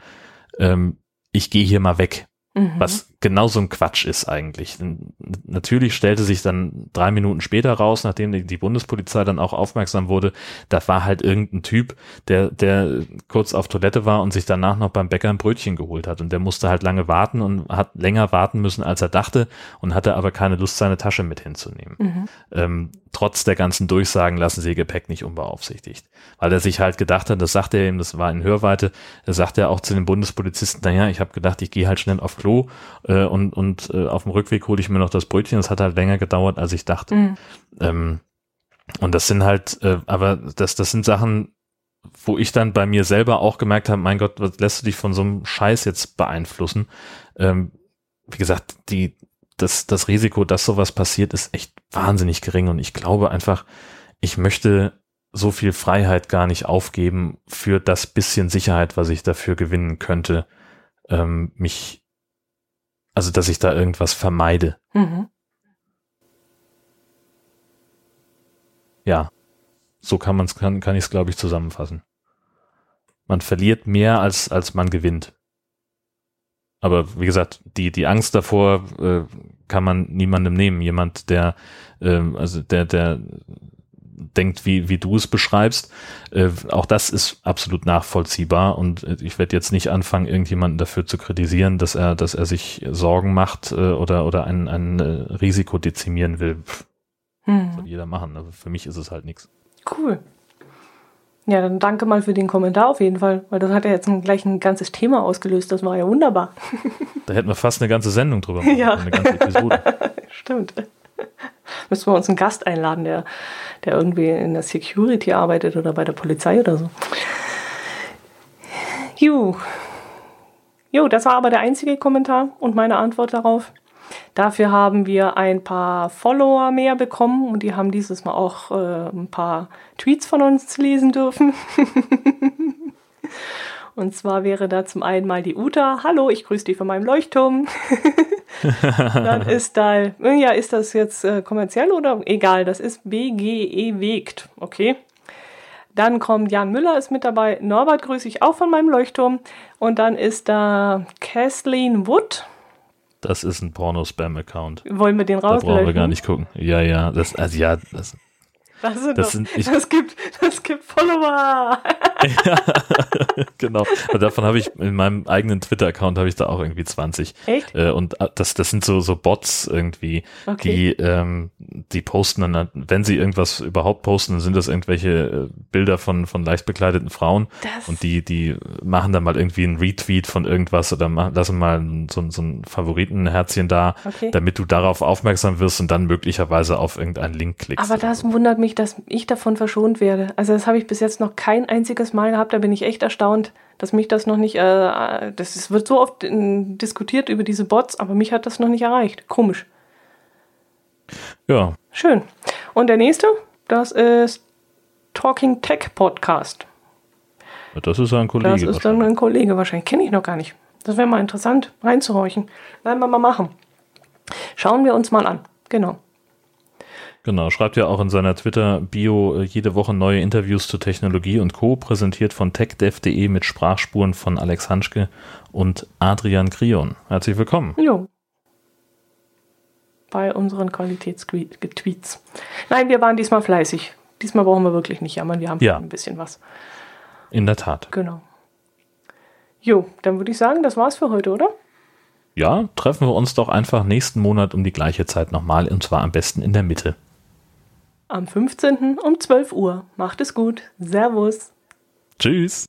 Ähm, ich gehe hier mal weg. Mhm. Was genau so ein Quatsch ist eigentlich. Natürlich stellte sich dann drei Minuten später raus, nachdem die, die Bundespolizei dann auch aufmerksam wurde, da war halt irgendein Typ, der, der kurz auf Toilette war und sich danach noch beim Bäcker ein Brötchen geholt hat. Und der musste halt lange warten und hat länger warten müssen, als er dachte und hatte aber keine Lust, seine Tasche mit hinzunehmen. Mhm. Ähm, trotz der ganzen Durchsagen lassen sie ihr Gepäck nicht unbeaufsichtigt. Weil er sich halt gedacht hat, das sagte er ihm, das war in Hörweite, er sagte er auch zu den Bundespolizisten, naja, ich habe gedacht, ich gehe halt schnell auf Klo äh, und, und äh, auf dem Rückweg hole ich mir noch das Brötchen. Das hat halt länger gedauert, als ich dachte. Mhm. Ähm, und das sind halt, äh, aber das, das sind Sachen, wo ich dann bei mir selber auch gemerkt habe, mein Gott, was lässt du dich von so einem Scheiß jetzt beeinflussen? Ähm, wie gesagt, die, das, das Risiko, dass sowas passiert, ist echt wahnsinnig gering. Und ich glaube einfach, ich möchte so viel Freiheit gar nicht aufgeben für das bisschen Sicherheit, was ich dafür gewinnen könnte, ähm, mich also, dass ich da irgendwas vermeide. Mhm. Ja, so kann man es, kann, kann ich es, glaube ich, zusammenfassen. Man verliert mehr als, als man gewinnt. Aber wie gesagt, die, die Angst davor äh, kann man niemandem nehmen. Jemand, der, äh, also der, der denkt, wie, wie du es beschreibst. Äh, auch das ist absolut nachvollziehbar und äh, ich werde jetzt nicht anfangen, irgendjemanden dafür zu kritisieren, dass er, dass er sich Sorgen macht äh, oder, oder ein, ein äh, Risiko dezimieren will. Hm. Soll jeder machen, aber für mich ist es halt nichts. Cool. Ja, dann danke mal für den Kommentar auf jeden Fall, weil das hat ja jetzt gleich ein ganzes Thema ausgelöst. Das war ja wunderbar. Da hätten wir fast eine ganze Sendung drüber machen, ja. eine ganze Episode. Stimmt. Müssen wir uns einen Gast einladen, der, der irgendwie in der Security arbeitet oder bei der Polizei oder so. Juh. Jo, das war aber der einzige Kommentar und meine Antwort darauf. Dafür haben wir ein paar Follower mehr bekommen und die haben dieses Mal auch äh, ein paar Tweets von uns lesen dürfen. und zwar wäre da zum einen mal die Uta. Hallo, ich grüße dich von meinem Leuchtturm. Dann ist da, ja, ist das jetzt äh, kommerziell oder egal, das ist BGE Wegt, okay. Dann kommt Jan Müller ist mit dabei. Norbert grüße ich auch von meinem Leuchtturm. Und dann ist da Kathleen Wood. Das ist ein Porno-Spam-Account. Wollen wir den rauslöschen? Da brauchen wir gar nicht gucken. Ja, ja, das, also ja, das, das, sind das, doch, sind, ich, das, gibt, das gibt Follower. ja, genau. Und davon habe ich in meinem eigenen Twitter-Account habe ich da auch irgendwie 20. Echt? Äh, und äh, das, das sind so, so Bots irgendwie, Okay. die, ähm, die posten dann, wenn sie irgendwas überhaupt posten, dann sind das irgendwelche äh, Bilder von, von leicht bekleideten Frauen. Das, Und die, die machen dann mal irgendwie einen Retweet von irgendwas oder machen, lassen mal so, so ein Favoritenherzchen da, okay. damit du darauf aufmerksam wirst und dann möglicherweise auf irgendeinen Link klickst. Aber das wundert mich, dass ich davon verschont werde. Also das habe ich bis jetzt noch kein einziges Mal gehabt. Da bin ich echt erstaunt, dass mich das noch nicht, äh, das ist, wird so oft in, diskutiert über diese Bots, aber mich hat das noch nicht erreicht. Komisch. ja, Schön. Und der nächste, das ist Talking Tech Podcast. das ist ein Kollege. Das ist dann ein Kollege wahrscheinlich. Kenne ich noch gar nicht. Das wäre mal interessant, reinzuhorchen. Werden wir mal machen. Schauen wir uns mal an. Genau. Genau, schreibt ja auch in seiner Twitter-Bio äh, jede Woche neue Interviews zu Technologie und Co., präsentiert von techdev.de mit Sprachspuren von Alex Hanschke und Adrian Krion. Herzlich willkommen. Jo. Bei unseren Qualitätstweets. Nein, wir waren diesmal fleißig. Diesmal brauchen wir wirklich nicht jammern. Wir haben Ja. ein bisschen was. In der Tat. Genau. Jo, dann würde ich sagen, das war's für heute, oder? Ja, treffen wir uns doch einfach nächsten Monat um die gleiche Zeit nochmal und zwar am besten in der Mitte. Am 15. um 12 Uhr. Macht es gut. Servus. Tschüss.